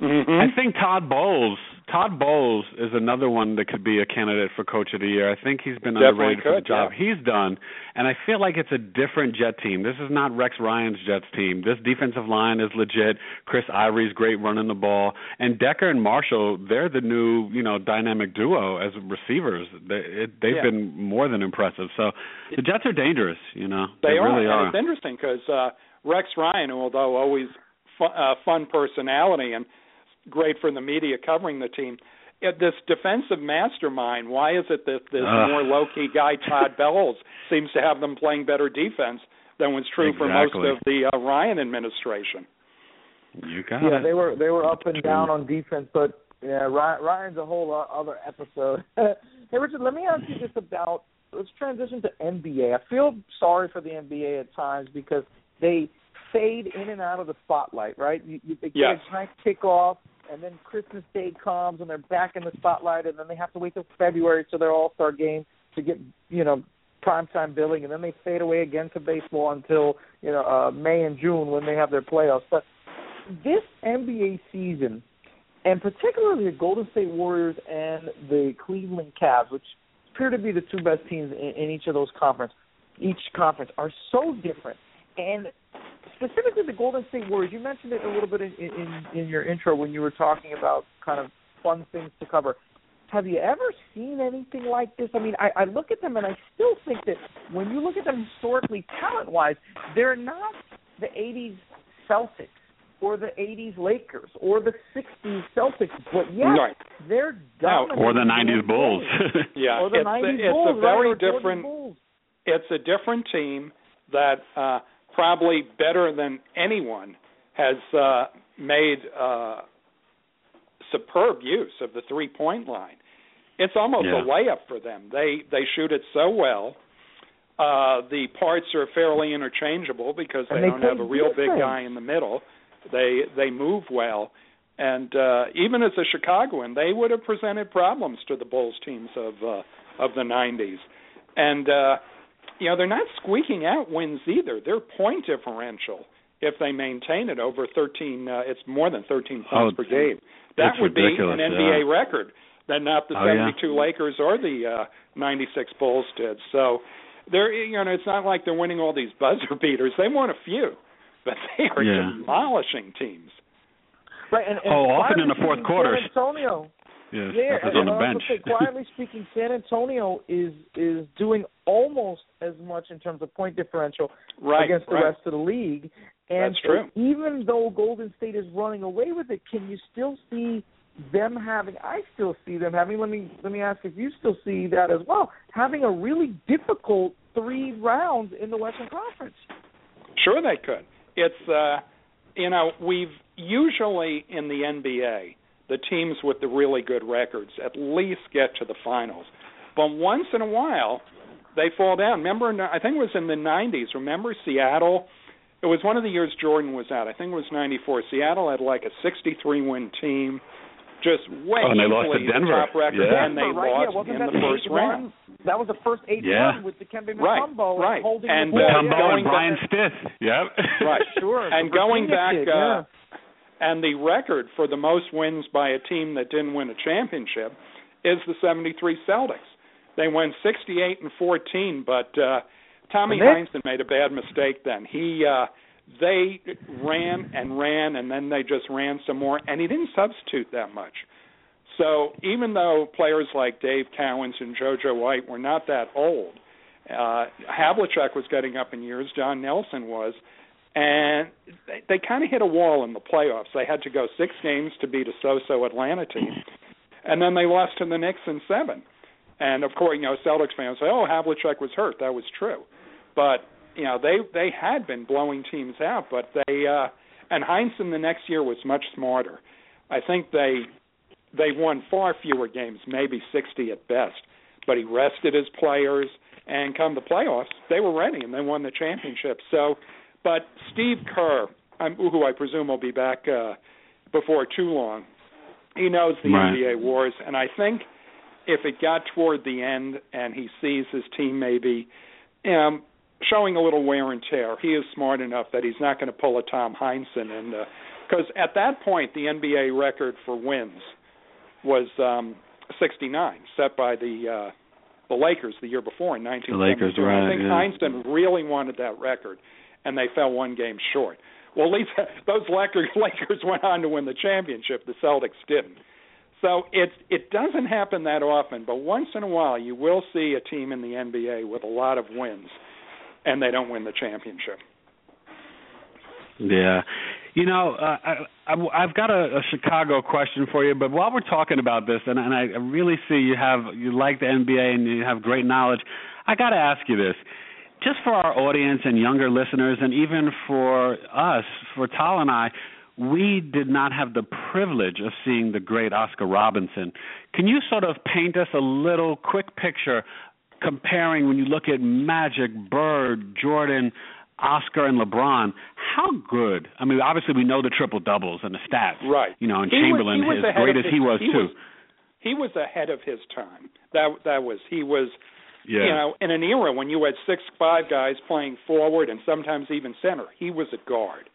Mhm. I think Todd Bowles. Todd Bowles is another one that could be a candidate for Coach of the Year. I think he's been Definitely underrated for the job yeah. he's done, and I feel like it's a different Jet team. This is not Rex Ryan's Jets team. This defensive line is legit. Chris Ivory's great running the ball, and Decker and Marshall, they're the new you know dynamic duo as receivers. They, it, they've Yeah. been more than impressive. So the Jets are dangerous. You know They, are, really are. it's interesting because uh, Rex Ryan, although always fu- uh, fun personality and great for the media covering the team, uh, this defensive mastermind. Why is it that this Ugh. more low key guy Todd Bowles seems to have them playing better defense than was true for most of the uh, Ryan administration? You got Yeah, it. they were they were up and down on defense, but yeah, Ryan, Ryan's a whole other episode. hey, Richard, let me ask you this about. Let's transition to NBA. I feel sorry for the NBA at times because they fade in and out of the spotlight. Right? You, you, they get Yes. a nice kickoff, and then Christmas Day comes, and they're back in the spotlight, and then they have to wait till February to their All Star game to get you know primetime billing, and then they fade away again to baseball until you know uh, May and June when they have their playoffs. But this NBA season, and particularly the Golden State Warriors and the Cleveland Cavs, which appear to be the two best teams in, in each of those conference, each conference, are so different. And specifically the Golden State Warriors, you mentioned it a little bit in, in, in your intro when you were talking about kind of fun things to cover. Have you ever seen anything like this? I mean, I, I look at them and I still think that when you look at them historically, talent wise, they're not the 80s Celtics or the 80s Lakers or the 60s Celtics, but yet right. they're dominant. Or the 90s Bulls. yeah, or the it's, 90s it's Bulls, a very right, different. Bulls. It's a different team that uh, probably better than anyone has uh, made uh, superb use of the three point line. It's almost Yeah. a layup for them. They they shoot it so well. Uh, the parts are fairly interchangeable because they, they don't have a real big defense. guy in the middle. They they move well, and uh, even as a Chicagoan, they would have presented problems to the Bulls teams of uh, of the '90s. And uh, you know they're not squeaking out wins either. Their point differential, if they maintain it over 13, uh, it's more than 13 points Oh, per game. That would be an NBA yeah. record that not the Oh, yeah. 72 Lakers or the uh, 96 Bulls did. So they're you know it's not like they're winning all these buzzer beaters. They won a few, but they are Yeah. demolishing teams. Right, and, and Oh, often in the fourth speaking, quarters. San Antonio. Yes, Yeah, and on the bench. say, quietly speaking, San Antonio is is doing almost as much in terms of point differential Right, against the right. rest of the league. And That's true. even though Golden State is running away with it, can you still see them having? I still see them having. Let me let me ask if you still see that as well. Having a really difficult three rounds in the Western Conference. Sure, they could. It's uh, you know we've usually in the NBA the teams with the really good records at least get to the finals, but once in a while they fall down. Remember, I think it was in the '90s. Remember Seattle? It was one of the years Jordan was out. I think it was '94. Seattle had like a 63 win team, just way Oh, and they lost to the Denver. top record, Yeah. and they Denver, right? lost yeah, wasn't in that the first eight round. One? That was the first eight Yeah. one with the Kembe Right, Mutombo right. holding And, the ball. uh, going and Bryant Stith. Yep. Right. Sure. And going back, kid, uh, yeah. And the record for the most wins by a team that didn't win a championship is the 73 Celtics. They went 68 and 14, but uh Tommy Heinsohn made a bad mistake then. He uh they ran and ran and then they just ran some more and he didn't substitute that much. So even though players like Dave Cowens and JoJo White were not that old, uh Havlicek was getting up in years, Don Nelson was, and they, they kind of hit a wall in the playoffs. They had to go six games to beat a so-so Atlanta team, and then they lost to the Knicks in seven. And of course, you know, Celtics fans say, "Oh, Havlicek was hurt." That was true, but you know, they they had been blowing teams out, but they uh, and Heinsohn the next year was much smarter. I think they they won far fewer games, maybe 60 at best, but he rested his players, and come the playoffs, they were ready and they won the championship. So, but Steve Kerr, um, who I presume will be back uh, before too long, he knows the Right. NBA wars, and I think if it got toward the end and he sees his team maybe um, showing a little wear and tear, he is smart enough that he's not going to pull a Tom Heinsohn, and because at that point the NBA record for wins was um 69 set by the uh the Lakers the year before in 1972. Lakers, right, I think yeah. Heinsohn really wanted that record and they fell one game short. Well, at least those Lakers went on to win the championship. The Celtics didn't. So it it doesn't happen that often, but once in a while you will see a team in the NBA with a lot of wins and they don't win the championship. Yeah. You know, uh, I, I, I've got a, a Chicago question for you, but while we're talking about this, and, and I really see you have you like the NBA and you have great knowledge, I got to ask you this, just for our audience and younger listeners, and even for us, for Tal and I, we did not have the privilege of seeing the great Oscar Robertson. Can you sort of paint us a little quick picture comparing when you look at Magic, Bird, Jordan, Oscar, and LeBron? How good? I mean, obviously we know the triple doubles and the stats, Right. You know, and He Chamberlain, he was as great as his- he was he too. was- He was ahead of his time. That that was he was yeah. you know, in an era when you had six five guys playing forward and sometimes even center, he was a guard.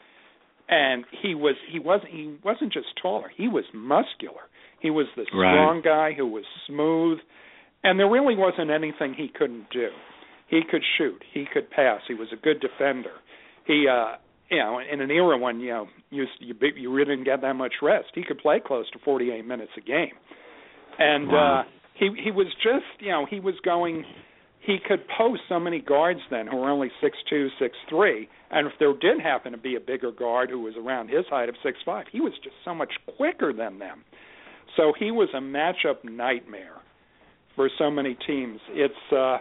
And he was he wasn't he wasn't just taller, he was muscular. He was the Right. strong guy who was smooth and there really wasn't anything he couldn't do. He could shoot, he could pass, he was a good defender. He uh you know, in an era when you know you you you really didn't get that much rest, he could play close to 48 minutes a game, and wow. uh, he he was just you know he was going. He could post so many guards then who were only six two, six three, and if there did happen to be a bigger guard who was around his height of six five, he was just so much quicker than them. So he was a matchup nightmare for so many teams. It's uh,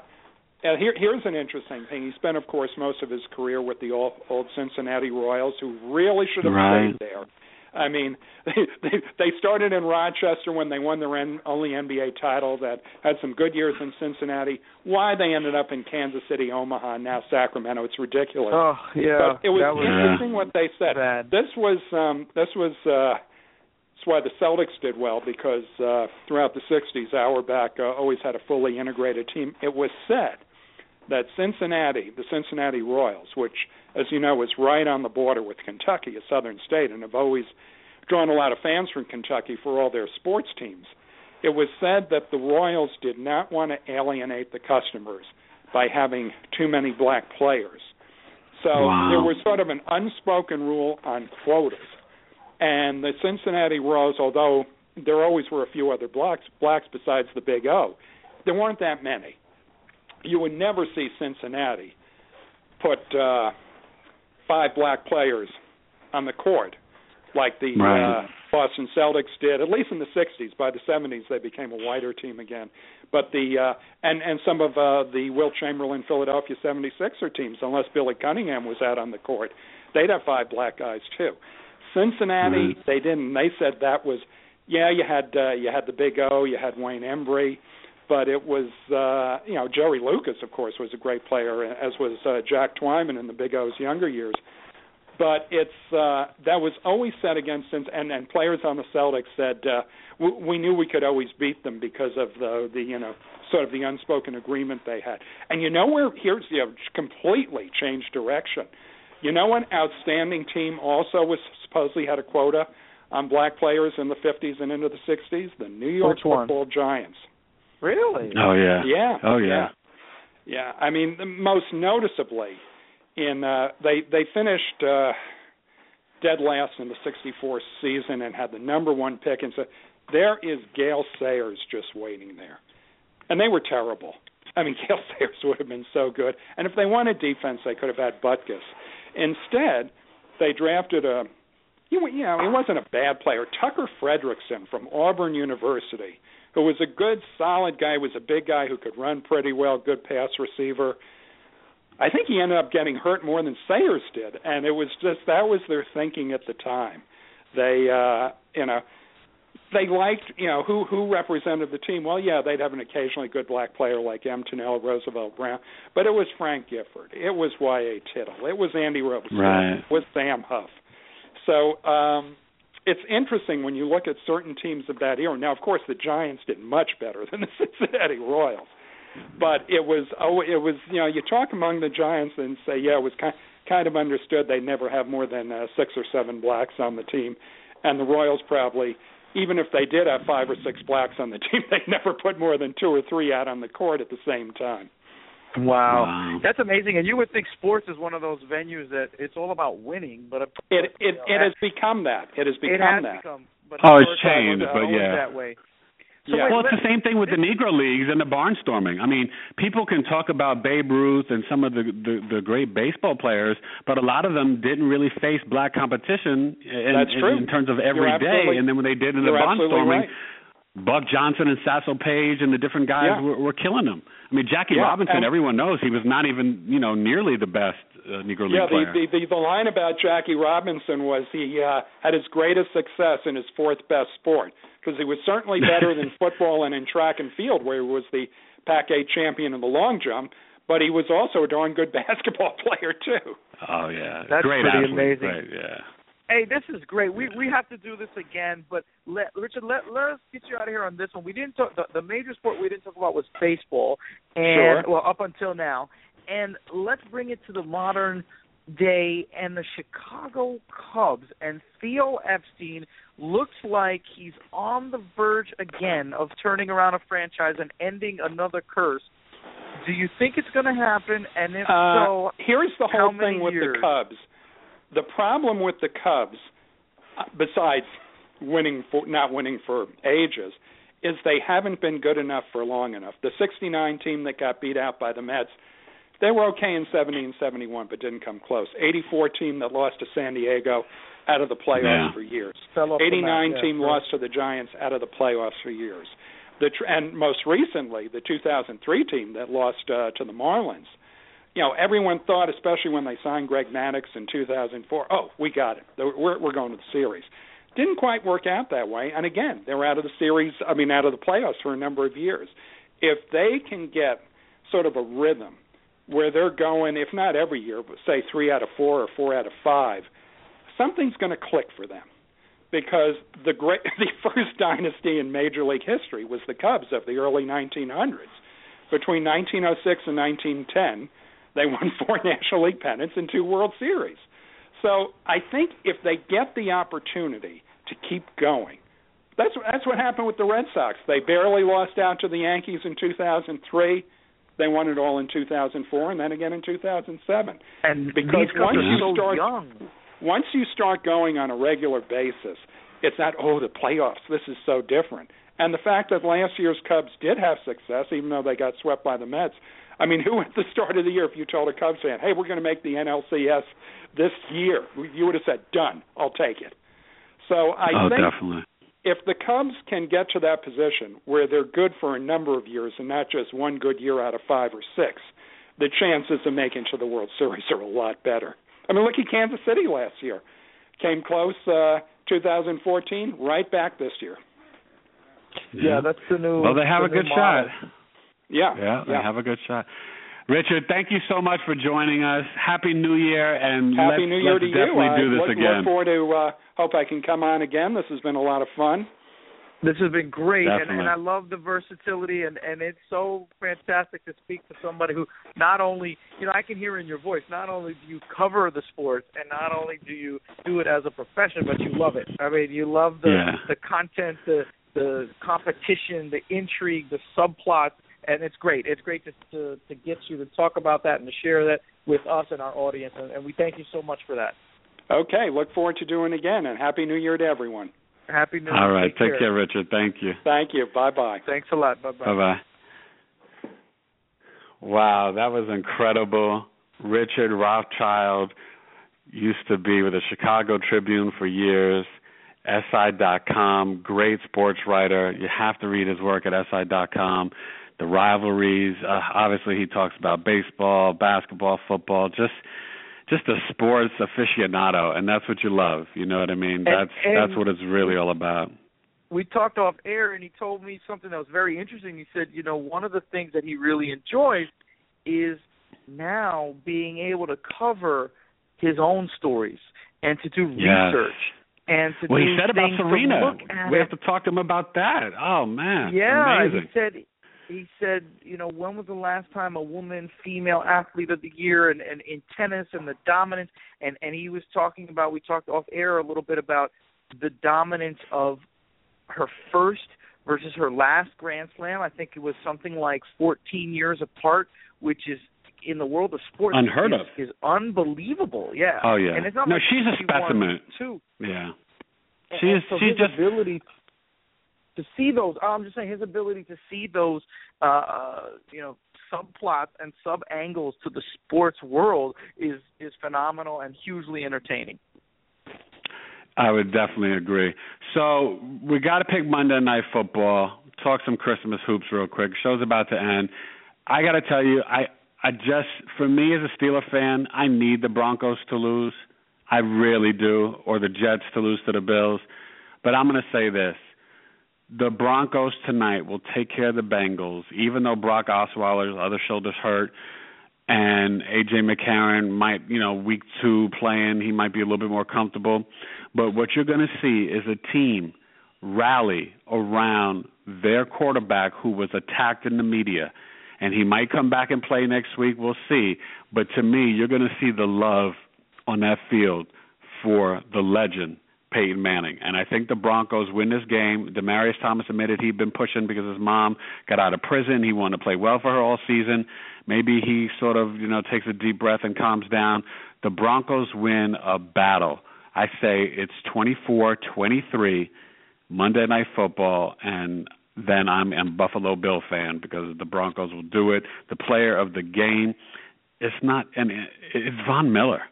and here, here's an interesting thing. He spent, of course, most of his career with the old, old Cincinnati Royals, who really should have right. stayed there. I mean, they, they they started in Rochester when they won their en- only NBA title. That had some good years in Cincinnati. Why they ended up in Kansas City, Omaha, and now Sacramento? It's ridiculous. Oh yeah, but it was, that was interesting what they said. bad. This was um, this was uh, that's why the Celtics did well because uh, throughout the '60s, Auerbach uh, always had a fully integrated team. It was said that Cincinnati, the Cincinnati Royals, which, as you know, is right on the border with Kentucky, a southern state, and have always drawn a lot of fans from Kentucky for all their sports teams. It was said that the Royals did not want to alienate the customers by having too many black players. So wow. there was sort of an unspoken rule on quotas. And the Cincinnati Royals, although there always were a few other blacks, blacks besides the Big O, there weren't that many you would never see Cincinnati put uh, five black players on the court like the right. uh, Boston Celtics did, at least in the '60s. By the '70s, they became a whiter team again. But the uh, and and some of uh, the Wilt Chamberlain Philadelphia 76er teams, unless Billy Cunningham was out on the court, they'd have five black guys too. Cincinnati, mm-hmm. they didn't. They said that was yeah, you had uh, you had the Big O, you had Wayne Embry, but it was uh, you know Jerry Lucas, of course, was a great player, as was uh, Jack Twyman in the Big O's younger years. But it's uh, that was always set against, and and players on the Celtics said uh, we, we knew we could always beat them because of the the you know sort of the unspoken agreement they had. And you know where here's you know completely changed direction. You know an outstanding team also was supposedly had a quota on black players in the 50s and into the 60s. The New York Which one? Football Giants. Really? Oh yeah. Yeah. Oh yeah. Yeah. I mean, the- most noticeably, in uh, they they finished uh, dead last in the '64 season and had the number one pick, and so there is Gale Sayers just waiting there, and they were terrible. I mean, Gale Sayers would have been so good, and if they wanted defense, they could have had Butkus. Instead, they drafted a. You you know, he wasn't a bad player. Tucker Frederickson from Auburn University who was a good, solid guy, was a big guy who could run pretty well, good pass receiver. I think he ended up getting hurt more than Sayers did, and it was just that was their thinking at the time. They, uh, you know, they liked, you know, who who represented the team. Well, yeah, they'd have an occasionally good black player like M. Tunnell, Roosevelt Brown, but it was Frank Gifford, it was Y. A. Tittle, it was Andy Robinson, Right. it was Sam Huff. So um, it's interesting when you look at certain teams of that era. Now, of course, the Giants did much better than the Cincinnati Royals, but it was oh, it was you know you talk among the Giants and say yeah, it was kind kind of understood they never have more than uh, six or seven blacks on the team, and the Royals probably. Even if they did have five or six blacks on the team, they never put more than two or three out on the court at the same time. Wow. Wow. That's amazing. And you would think sports is one of those venues that it's all about winning, but of It course, it you know, it has become that. It has it become has that. become. But Oh, it's changed, but yeah. that way. So Yeah. wait, Well, it's the same thing with the Negro leagues and the barnstorming. I mean, people can talk about Babe Ruth and some of the, the the great baseball players, but a lot of them didn't really face black competition in, That's in, true. in terms of You're every day. And then when they did in the barnstorming, right. Buck Johnson and Satchel Paige and the different guys Yeah. were, were killing them. I mean, Jackie Yeah, Robinson, everyone knows he was not even you know nearly the best uh, Negro League Yeah, the, player. the the the line about Jackie Robinson was he uh, had his greatest success in his fourth best sport because he was certainly better than football and in track and field where he was the Pac-8 champion in the long jump, but he was also a darn good basketball player too. oh yeah, That's great pretty athlete. amazing. Right, yeah. Hey, this is great. We we have to do this again, but let Richard let let us get you out of here on this one. We didn't talk the, the major sport we didn't talk about was baseball, and Sure. well up until now, and let's bring it to the modern day and the Chicago Cubs and Theo Epstein looks like he's on the verge again of turning around a franchise and ending another curse. Do you think it's going to happen? And if Uh, so, here's the whole thing with years? the Cubs. The problem with the Cubs, uh, besides winning for not winning for ages, is they haven't been good enough for long enough. The 69 team that got beat out by the Mets, they were okay in 70 and 71 but didn't come close. 84 team that lost to San Diego out of the playoffs yeah. for years. 89 mat, team yeah, lost to the Giants out of the playoffs for years. The and most recently the 2003 team that lost uh, to the Marlins. You know, everyone thought, especially when they signed Greg Maddux in 2004, oh, we got it. We're we're going to the series. Didn't quite work out that way, and again, they're out of the series. I mean, out of the playoffs for a number of years. If they can get sort of a rhythm where they're going, if not every year, but say three out of four or four out of five, something's going to click for them because the great the first dynasty in major league history was the Cubs of the early 1900s. Between 1906 and 1910, they won four National League pennants and two World Series. So I think if they get the opportunity to keep going, that's that's what happened with the Red Sox. They barely lost out to the Yankees in 2003. They won it all in 2004 and then again in 2007. And because once you so start young once you start going on a regular basis, it's not oh the playoffs. This is so different. And the fact that last year's Cubs did have success, even though they got swept by the Mets. I mean, who at the start of the year, if you told a Cubs fan, "Hey, we're going to make the NLCS this year," you would have said, "Done. I'll take it." So I oh, think definitely. if the Cubs can get to that position where they're good for a number of years and not just one good year out of five or six, the chances of making to the World Series are a lot better. I mean, look at Kansas City last year. Came close uh 2014, right back this year. Yeah, yeah that's the new Well, they have a good model. shot. Yeah. Yeah, yeah. have a good shot. Richard, thank you so much for joining us. Happy New Year, and Happy let's, New Year let's to definitely you. do this I look, again. look forward to. Uh, hope I can come on again. This has been a lot of fun. This has been great, and, and I love the versatility, and and it's so fantastic to speak to somebody who not only, you know, I can hear in your voice, not only do you cover the sport, and not only do you do it as a profession, but you love it. I mean, you love the Yeah. the content, the the competition, the intrigue, the subplot, and it's great. It's great to to, to get you to talk about that and to share that with us and our audience, and, and we thank you so much for that. Okay, look forward to doing it again, and happy New Year to everyone. Happy New Year. All right, Take take care, Richard. Thank you. Thank you. Bye bye. Thanks a lot. Bye bye. Bye bye. Wow, that was incredible. Richard Rothschild used to be with the Chicago Tribune for years, SI.com, great sports writer. You have to read his work at SI.com. The rivalries, uh, obviously, he talks about baseball, basketball, football, just just a sports aficionado, and that's what you love. You know what I mean? That's and that's what it's really all about. we talked off air and he told me something that was very interesting. He said, you know, one of the things that he really enjoys is now being able to cover his own stories and to do Yes. research and to Well, do he said about Serena. We have to talk to him about that. Oh man, Yeah, amazing. he said he said, you know, when was the last time a woman female athlete of the year and, and in tennis and the dominance and and he was talking about we talked off air a little bit about the dominance of her first versus her last Grand Slam. I think it was something like 14 years apart, which is in the world of sports Unheard is, of. is unbelievable. Yeah. Oh, yeah. And it's not No, like she's a specimen. Too. Yeah. And- She and is- so she's just- ability to see those. I'm just saying his ability to see those, uh, uh, you know, subplots and sub angles to the sports world is is phenomenal and hugely entertaining. I would definitely agree. So we got to pick Monday Night Football. Talk some Christmas hoops real quick. Show's about to end. I got to tell you, I I just for me as a Steeler fan, I need the Broncos to lose. I really do, or the Jets to lose to the Bills. But I'm going to say this: the Broncos tonight will take care of the Bengals, even though Brock Osweiler's other shoulder's hurt and AJ McCarron might, you know, week two playing, he might be a little bit more comfortable. But what you're going to see is a team rally around their quarterback who was attacked in the media. And he might come back and play next week. We'll see. But to me, you're going to see the love on that field for the legend, Peyton Manning. And I think the Broncos win this game. Demaryius Thomas admitted he'd been pushing because his mom got out of prison. He wanted to play well for her all season. Maybe he sort of, you know, takes a deep breath and calms down. The Broncos win a battle. I say it's 24-23 Monday Night Football, and then I'm a Buffalo Bill fan because the Broncos will do it. The player of the game, it's not, and it's Von Miller,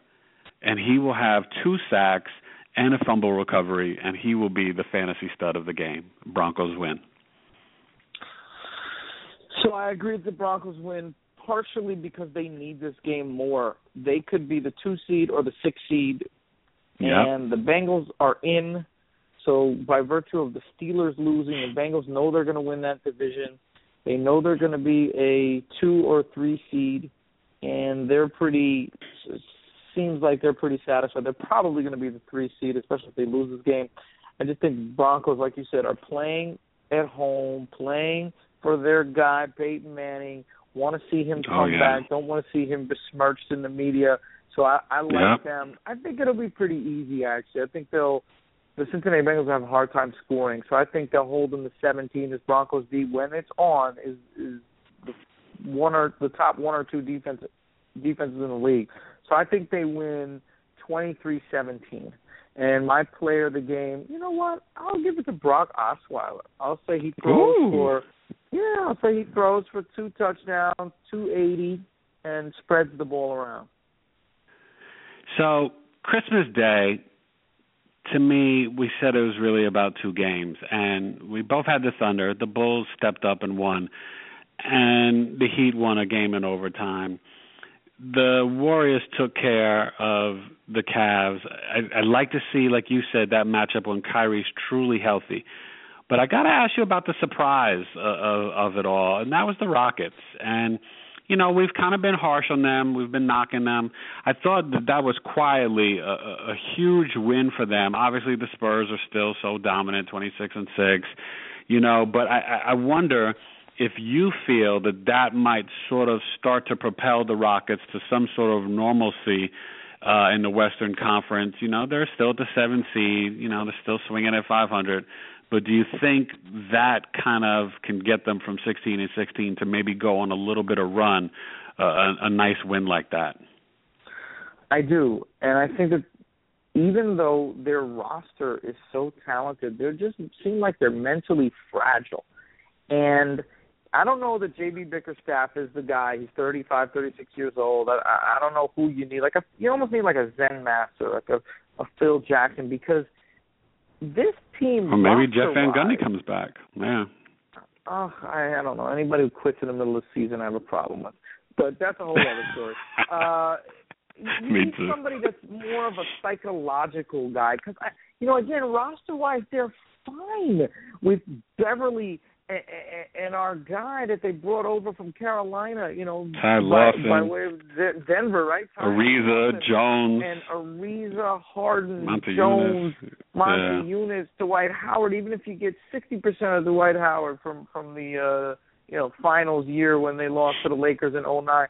and he will have two sacks and a fumble recovery, and he will be the fantasy stud of the game. Broncos win. So I agree with the Broncos win partially because they need this game more. They could be the two seed or the six seed, yep. and the Bengals are in. So by virtue of the Steelers losing, the Bengals know they're going to win that division. They know they're going to be a two or three seed, and they're pretty. Seems like they're pretty satisfied. They're probably going to be the three seed, especially if they lose this game. I just think Broncos, like you said, are playing at home, playing for their guy Peyton Manning. Want to see him oh, come oh, yeah. back. Don't want to see him besmirched in the media. So I, I like yep. them. I think it'll be pretty easy. Actually, I think they'll. The Cincinnati Bengals have a hard time scoring, so I think they'll hold them to 17. This Broncos D, when it's on, is is the one or the top one or two defense defenses in the league. So I think they win 23-17. And my player of the game, you know what? I'll give it to Brock Osweiler. I'll say he throws Ooh. for yeah, I'll say he throws for two touchdowns, two eighty, and spreads the ball around. So Christmas Day, to me, we said it was really about two games, and we both had the Thunder. The Bulls stepped up and won, and the Heat won a game in overtime. The Warriors took care of the Cavs. I, I'd like to see, like you said, that matchup when Kyrie's truly healthy. But I got to ask you about the surprise uh, of, of it all, and that was the Rockets. And you know, we've kind of been harsh on them. We've been knocking them. I thought that that was quietly a, a huge win for them. Obviously, the Spurs are still so dominant, 26 and six. You know, but I, I wonder if you feel that that might sort of start to propel the Rockets to some sort of normalcy uh, in the Western Conference. You know, they're still at the seven seed. You know, they're still swinging at 500. But do you think that kind of can get them from 16 and 16 to maybe go on a little bit of run, uh, a, a nice win like that? I do, and I think that even though their roster is so talented, they just seem like they're mentally fragile. And I don't know that JB Bickerstaff is the guy. He's 35, 36 years old. I, I don't know who you need. Like a, you almost need like a Zen master, like a, a Phil Jackson, because this team. Or maybe Jeff Van Gundy comes back. Yeah. Oh, I, I don't know. Anybody who quits in the middle of the season, I have a problem with. But that's a whole other story. Uh, you Me need too. somebody that's more of a psychological guy because I, you know, again, roster wise, they're fine with Beverley and, and our guy that they brought over from Carolina, you know, Ty by, by way of De- Denver, right? Ty Ariza, Lawson Jones, and Ariza, Harden, Monte Jones, Eunice. Monty Yeah. Eunice, Dwight Howard. Even if you get sixty percent of the Dwight Howard from from the uh, you know finals year when they lost to the Lakers in '09.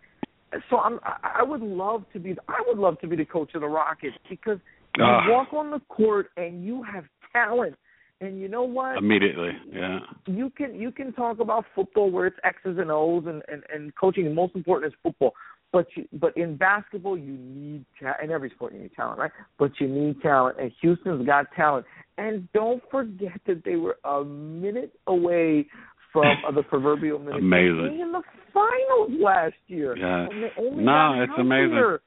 So I'm I would love to be I would love to be the coach of the Rockets because you Ah. walk on the court and you have talent. And you know what? Immediately, yeah. you can you can talk about football where it's X's and O's and and, and coaching. The most important is football. But you, but in basketball, you need ta- in every sport you need talent, right? But you need talent, and Houston's got talent. And don't forget that they were a minute away from uh, the proverbial minute Amazing. being in the finals last year. Yeah, No, it's amazing.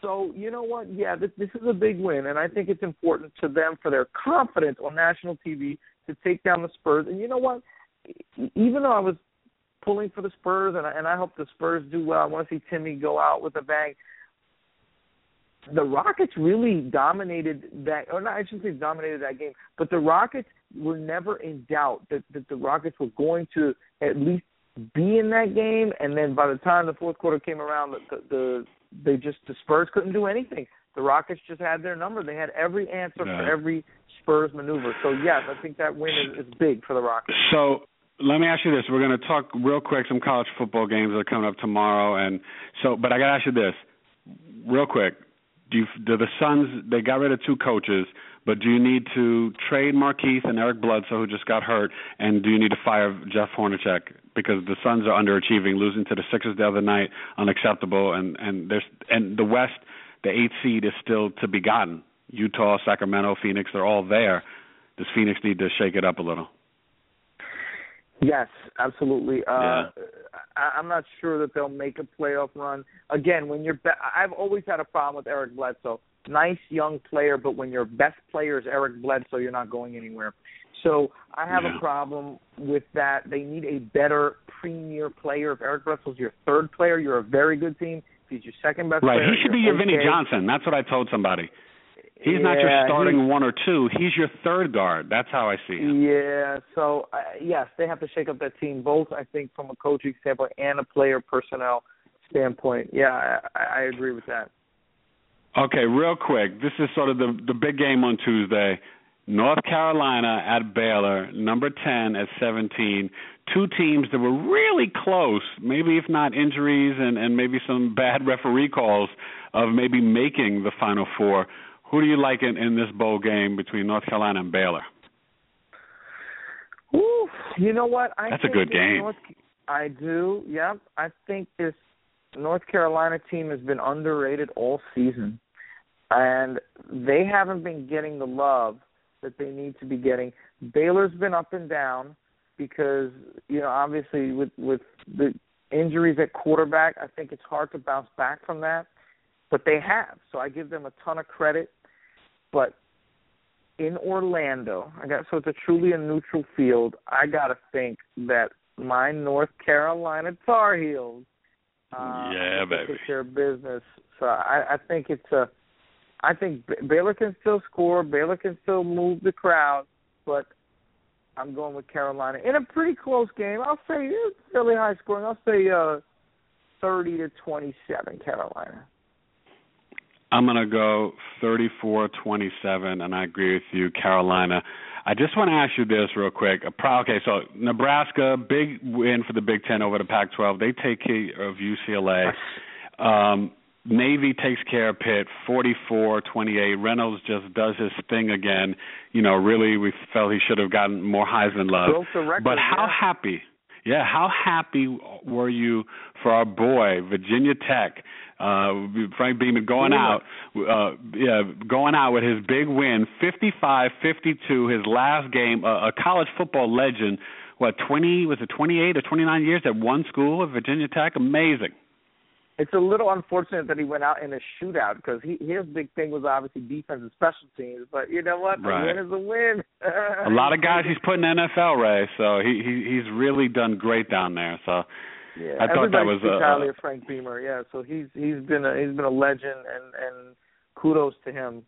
So you know what? Yeah, this, this is a big win, and I think it's important to them for their confidence on national TV to take down the Spurs. And you know what? Even though I was pulling for the Spurs, and I, and I hope the Spurs do well, I want to see Timmy go out with a bang. The Rockets really dominated that, or not, I shouldn't say dominated that game, but the Rockets were never in doubt that, that the Rockets were going to at least be in that game. And then by the time the fourth quarter came around, the, the they just the Spurs couldn't do anything. The Rockets just had their number. They had every answer Yeah. for every Spurs maneuver. So yes, I think that win is, is big for the Rockets. So let me ask you this: We're going to talk real quick some college football games that are coming up tomorrow, and so. But I got to ask you this, real quick: Do you, do the Suns? They got rid of two coaches, but do you need to trade Markieff and Eric Bledsoe, who just got hurt, and do you need to fire Jeff Hornacek because the Suns are underachieving, losing to the Sixers the other night, unacceptable, and and there's and the West the eighth seed is still to be gotten. Utah, Sacramento, Phoenix, they're all there. Does Phoenix need to shake it up a little? Yes, absolutely. Uh, yeah. I, I'm not sure that they'll make a playoff run. Again, when you're, I've always had a problem with Eric Bledsoe. Nice young player, but when your best player is Eric Bledsoe, you're not going anywhere. So I have yeah. a problem with that. They need a better premier player. If Eric Bledsoe's your third player, you're a very good team. If he's your second best right. player, he should be your okay. Vinnie Johnson. That's what I told somebody. He's yeah, not your starting he, one or two. He's your third guard. That's how I see him. Yeah. So uh, yes, they have to shake up that team, both I think from a coaching standpoint and a player personnel standpoint. Yeah, I, I agree with that. Okay, real quick. This is sort of the the big game on Tuesday. North Carolina at Baylor, number 10 at 17. Two teams that were really close, maybe if not injuries and, and maybe some bad referee calls of maybe making the Final Four. Who do you like in, in this bowl game between North Carolina and Baylor? Ooh, you know what? I That's a good game. North, I do. Yep. I think this North Carolina team has been underrated all season, and they haven't been getting the love that they need to be getting. Baylor's been up and down because you know obviously with with the injuries at quarterback, I think it's hard to bounce back from that. But they have, so I give them a ton of credit. But in Orlando, I got so it's a truly a neutral field. I got to think that my North Carolina Tar Heels, uh, yeah, baby, care of business. So I, I think it's a. I think Baylor can still score. Baylor can still move the crowd, but I'm going with Carolina in a pretty close game. I'll say it's fairly high scoring. I'll say uh, 30 to 27 Carolina. I'm going to go 34-27, and I agree with you, Carolina. I just want to ask you this real quick. Okay, so Nebraska, big win for the Big Ten over the Pac-12. They take care of UCLA. Um, Navy takes care of Pitt, 44-28. Reynolds just does his thing again. You know, really, we felt he should have gotten more Heisman love. Broke the record, but how happy? Yeah, how happy were you for our boy Virginia Tech? Uh, Frank Beamer going out, uh, yeah, going out with his big win, 55-52, his last game. Uh, a college football legend. What 20 was it 28 or 29 years at one school at Virginia Tech? Amazing. It's a little unfortunate that he went out in a shootout because he, his big thing was obviously defense and special teams. But you know what? Right. A win is a win. a lot of guys he's putting in NFL, Ray. So he, he he's really done great down there. So yeah, I thought that was speaks uh, Frank Beamer. Yeah, so he's he's been a he's been a legend, and and kudos to him.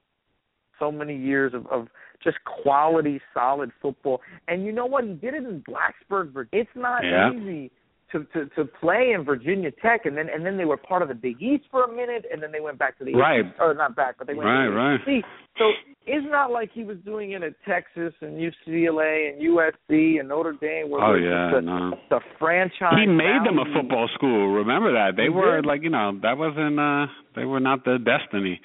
So many years of of just quality, solid football, and you know what? He did it in Blacksburg, Virginia. It's not Yeah. easy to, to to play in Virginia Tech, and then and then they were part of the Big East for a minute, and then they went back to the Right. East, or not back, but they went Right, to the right. ACC. So it's not like he was doing it at Texas and UCLA and USC and Notre Dame, where Oh yeah, the, no. the franchise. He made them a football school. Remember that they He were did. like you know that wasn't uh they were not the destiny,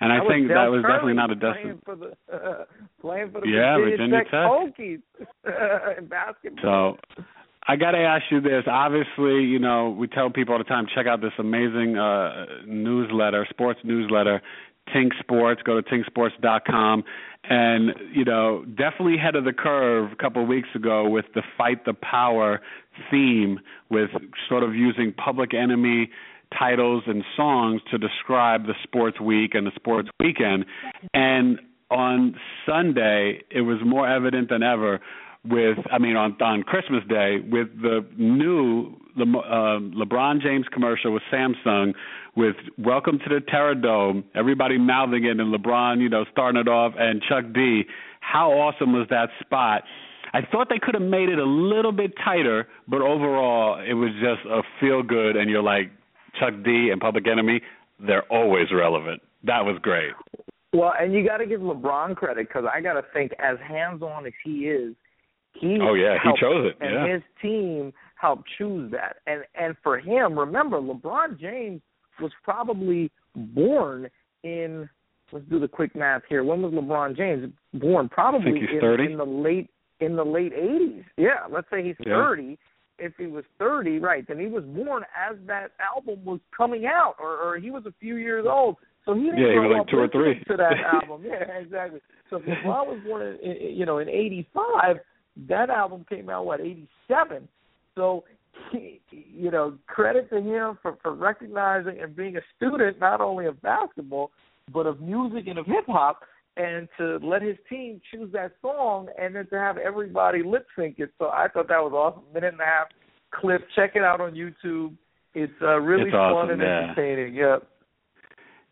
and I That think that was definitely not a destiny. Playing for the uh, playing for the Yeah, Virginia, Virginia Tech, Tech. Hokies in basketball. So I got to ask you this. Obviously, you know, we tell people all the time check out this amazing uh newsletter, sports newsletter, Tink Sports. Go to tinksports.com and, you know, definitely head of the curve a couple of weeks ago with the fight the power theme with sort of using public enemy titles and songs to describe the sports week and the sports weekend. And on Sunday, it was more evident than ever with I mean on on Christmas Day with the new Le, uh, LeBron James commercial with Samsung with Welcome to the Terrordome, everybody mouthing it and LeBron, you know, starting it off and Chuck D. How awesome was that spot? I thought they could have made it a little bit tighter, but overall it was just a feel good and you're like Chuck D and Public Enemy, they're always relevant. That was great. Well, and you got to give LeBron credit because I got to think, as hands-on as he is, he Oh yeah, he chose it. and Yeah. his team helped choose that. And and for him, remember, LeBron James was probably born in. Let's do the quick math here. When was LeBron James born? Probably in, 30. in the late in the late '80s. Yeah, let's say he's Yeah. 30. If he was 30, right, then he was born as that album was coming out, or, or he was a few years old. So he didn't yeah, he was like two or three. to that album. Yeah, exactly. So if LeBron was born in, in you know in '85, that album came out what '87. So he, you know, credit to him for for recognizing and being a student not only of basketball but of music and of hip hop, and to let his team choose that song and then to have everybody lip sync it. So I thought that was awesome. Minute and a half clip. Check it out on YouTube. It's uh, really it's fun and yeah. entertaining. Yep.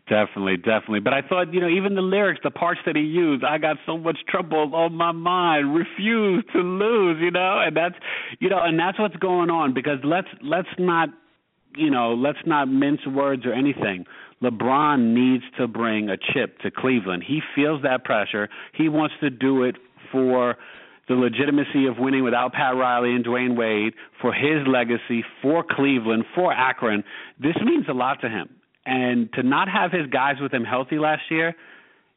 Definitely, definitely. But I thought, you know, even the lyrics, the parts that he used, I got so much trouble on my mind. Refuse to lose, you know, and that's, you know, and that's what's going on because let's let's not, you know, let's not mince words or anything. LeBron needs to bring a chip to Cleveland. He feels that pressure. He wants to do it for the legitimacy of winning without Pat Riley and Dwyane Wade, for his legacy, for Cleveland, for Akron. This means a lot to him. And to not have his guys with him healthy last year,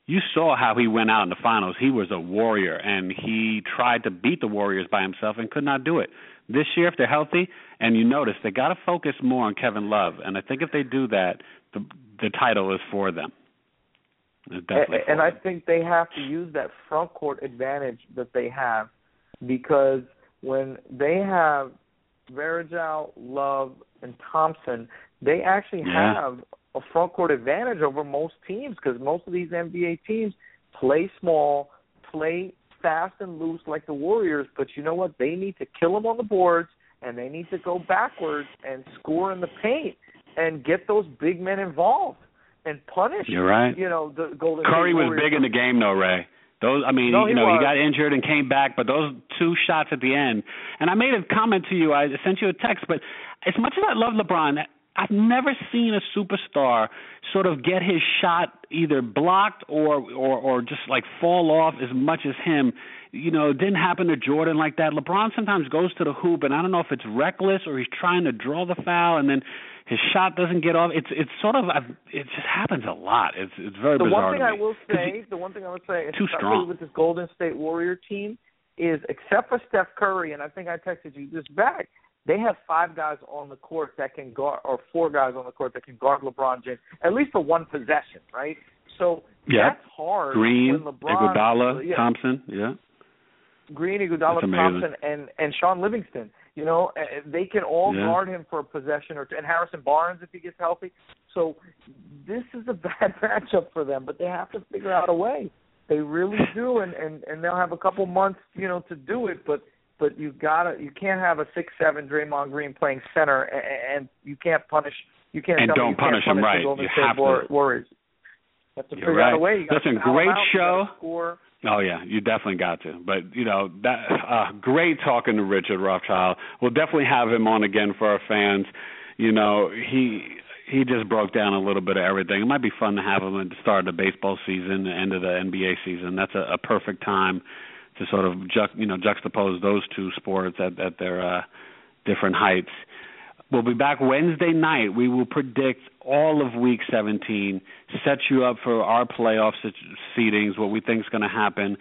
you saw how he went out in the finals. He was a warrior, and he tried to beat the Warriors by himself and could not do it. This year, if they're healthy, and you notice they got to focus more on Kevin Love, and I think if they do that, the the title is for them. It's definitely and, I think they have to use that front court advantage that they have because when they have Varejao, Love, and Thompson, they actually Yeah. have a front court advantage over most teams because most of these NBA teams play small, play fast and loose like the Warriors. But you know what? They need to kill them on the boards and they need to go backwards and score in the paint and get those big men involved and punish. You're right. You know the Golden Curry State was Warriors. big in the game, though, Rae. Those, I mean, No, you know, was. he got injured and came back, but those two shots at the end. And I made a comment to you. I sent you a text, but as much as I love LeBron, I've never seen a superstar sort of get his shot either blocked or or or just like fall off as much as him. You know, it didn't happen to Jordan like that. LeBron sometimes goes to the hoop, and I don't know if it's reckless or he's trying to draw the foul, and then his shot doesn't get off. It's it's sort of I've, it just happens a lot. It's it's very the bizarre. The one thing I will say, the one thing I would say, Too strong. with this Golden State Warrior team, is except for Steph Curry, and I think I texted you this back, they have five guys on the court that can guard, or four guys on the court that can guard LeBron James at least for one possession, right? So Yeah. that's hard. Green, when LeBron, Iguodala, yeah, Thompson, yeah. Green, Iguodala. Thompson, and and Shaun Livingston. You know, uh, they can all Yeah. guard him for a possession or two, and Harrison Barnes if he gets healthy. So this is a bad matchup for them, but they have to figure out a way. They really do, and and and they'll have a couple months, you know, to do it. But but you gotta, you can't have a six seven Draymond Green playing center, and, and you can't punish. You can't And don't can't punish him, right. Golden You State have to. War- Warriors. You have to You're figure out a way. You Listen, great out, show. Score. Oh yeah, you definitely got to. But you know that uh, great talking to Richard Rothschild. We'll definitely have him on again for our fans. You know he he just broke down a little bit of everything. It might be fun to have him at the start of the baseball season, the end of the NBA season. That's a, a perfect time to sort of ju- you know juxtapose those two sports at at their uh, different heights. We'll be back Wednesday night. We will predict all of Week 17, set you up for our playoff seedings, what we think is going to happen,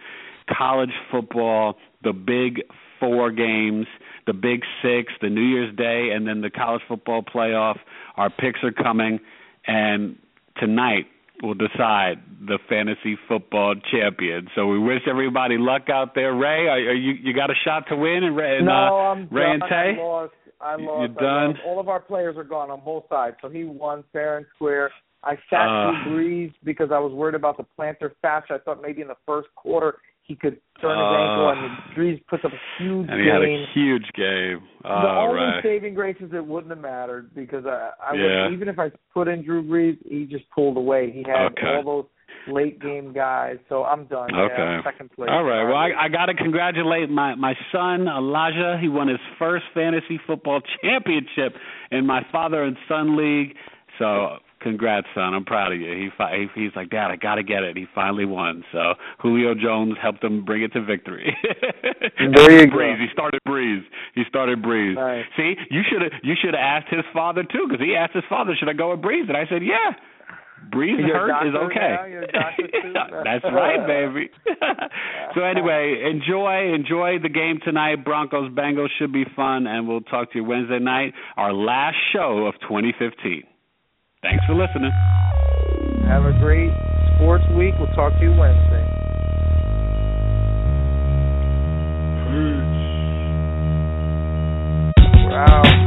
college football, the big four games, the big six, the New Year's Day, and then the college football playoff. Our picks are coming, and tonight will decide the fantasy football champion. So we wish everybody luck out there. Rae, are, are you you got a shot to win? And Rae, and, no, uh, I'm Rae done. and Tay? I lost. I lost. you're I done? lost. All of our players are gone on both sides, so he won fair and square. I sat Uh. through Brees because I was worried about the plantar fascia. I thought maybe in the first quarter he could turn his Uh. ankle, and Brees puts up a huge And he had game. a huge game. Uh, the only right. saving grace is it wouldn't have mattered because I, I Yeah. would, even if I put in Drew Brees, he just pulled away. He had Okay. all those late game guys, so I'm done. Yeah, Okay. I'm second place. All right. Well, I, I got to congratulate my my son Elijah. He won his first fantasy football championship in my father and son league. So, congrats, son. I'm proud of you. He, fi- he's like, Dad, I got to get it. He finally won. So, Julio Jones helped him bring it to victory. There you go. Brees. He started Brees. He started Brees. Nice. See, you should have you should have asked his father too, because he asked his father, "Should I go with Brees?" And I said, "Yeah." Brees You're hurt is okay. now? You're a doctor too? That's right, baby. so anyway, enjoy enjoy the game tonight. Broncos Bengals should be fun, and we'll talk to you Wednesday night, our last show of 2015. Thanks for listening. Have a great sports week. We'll talk to you Wednesday. Peace. Wow.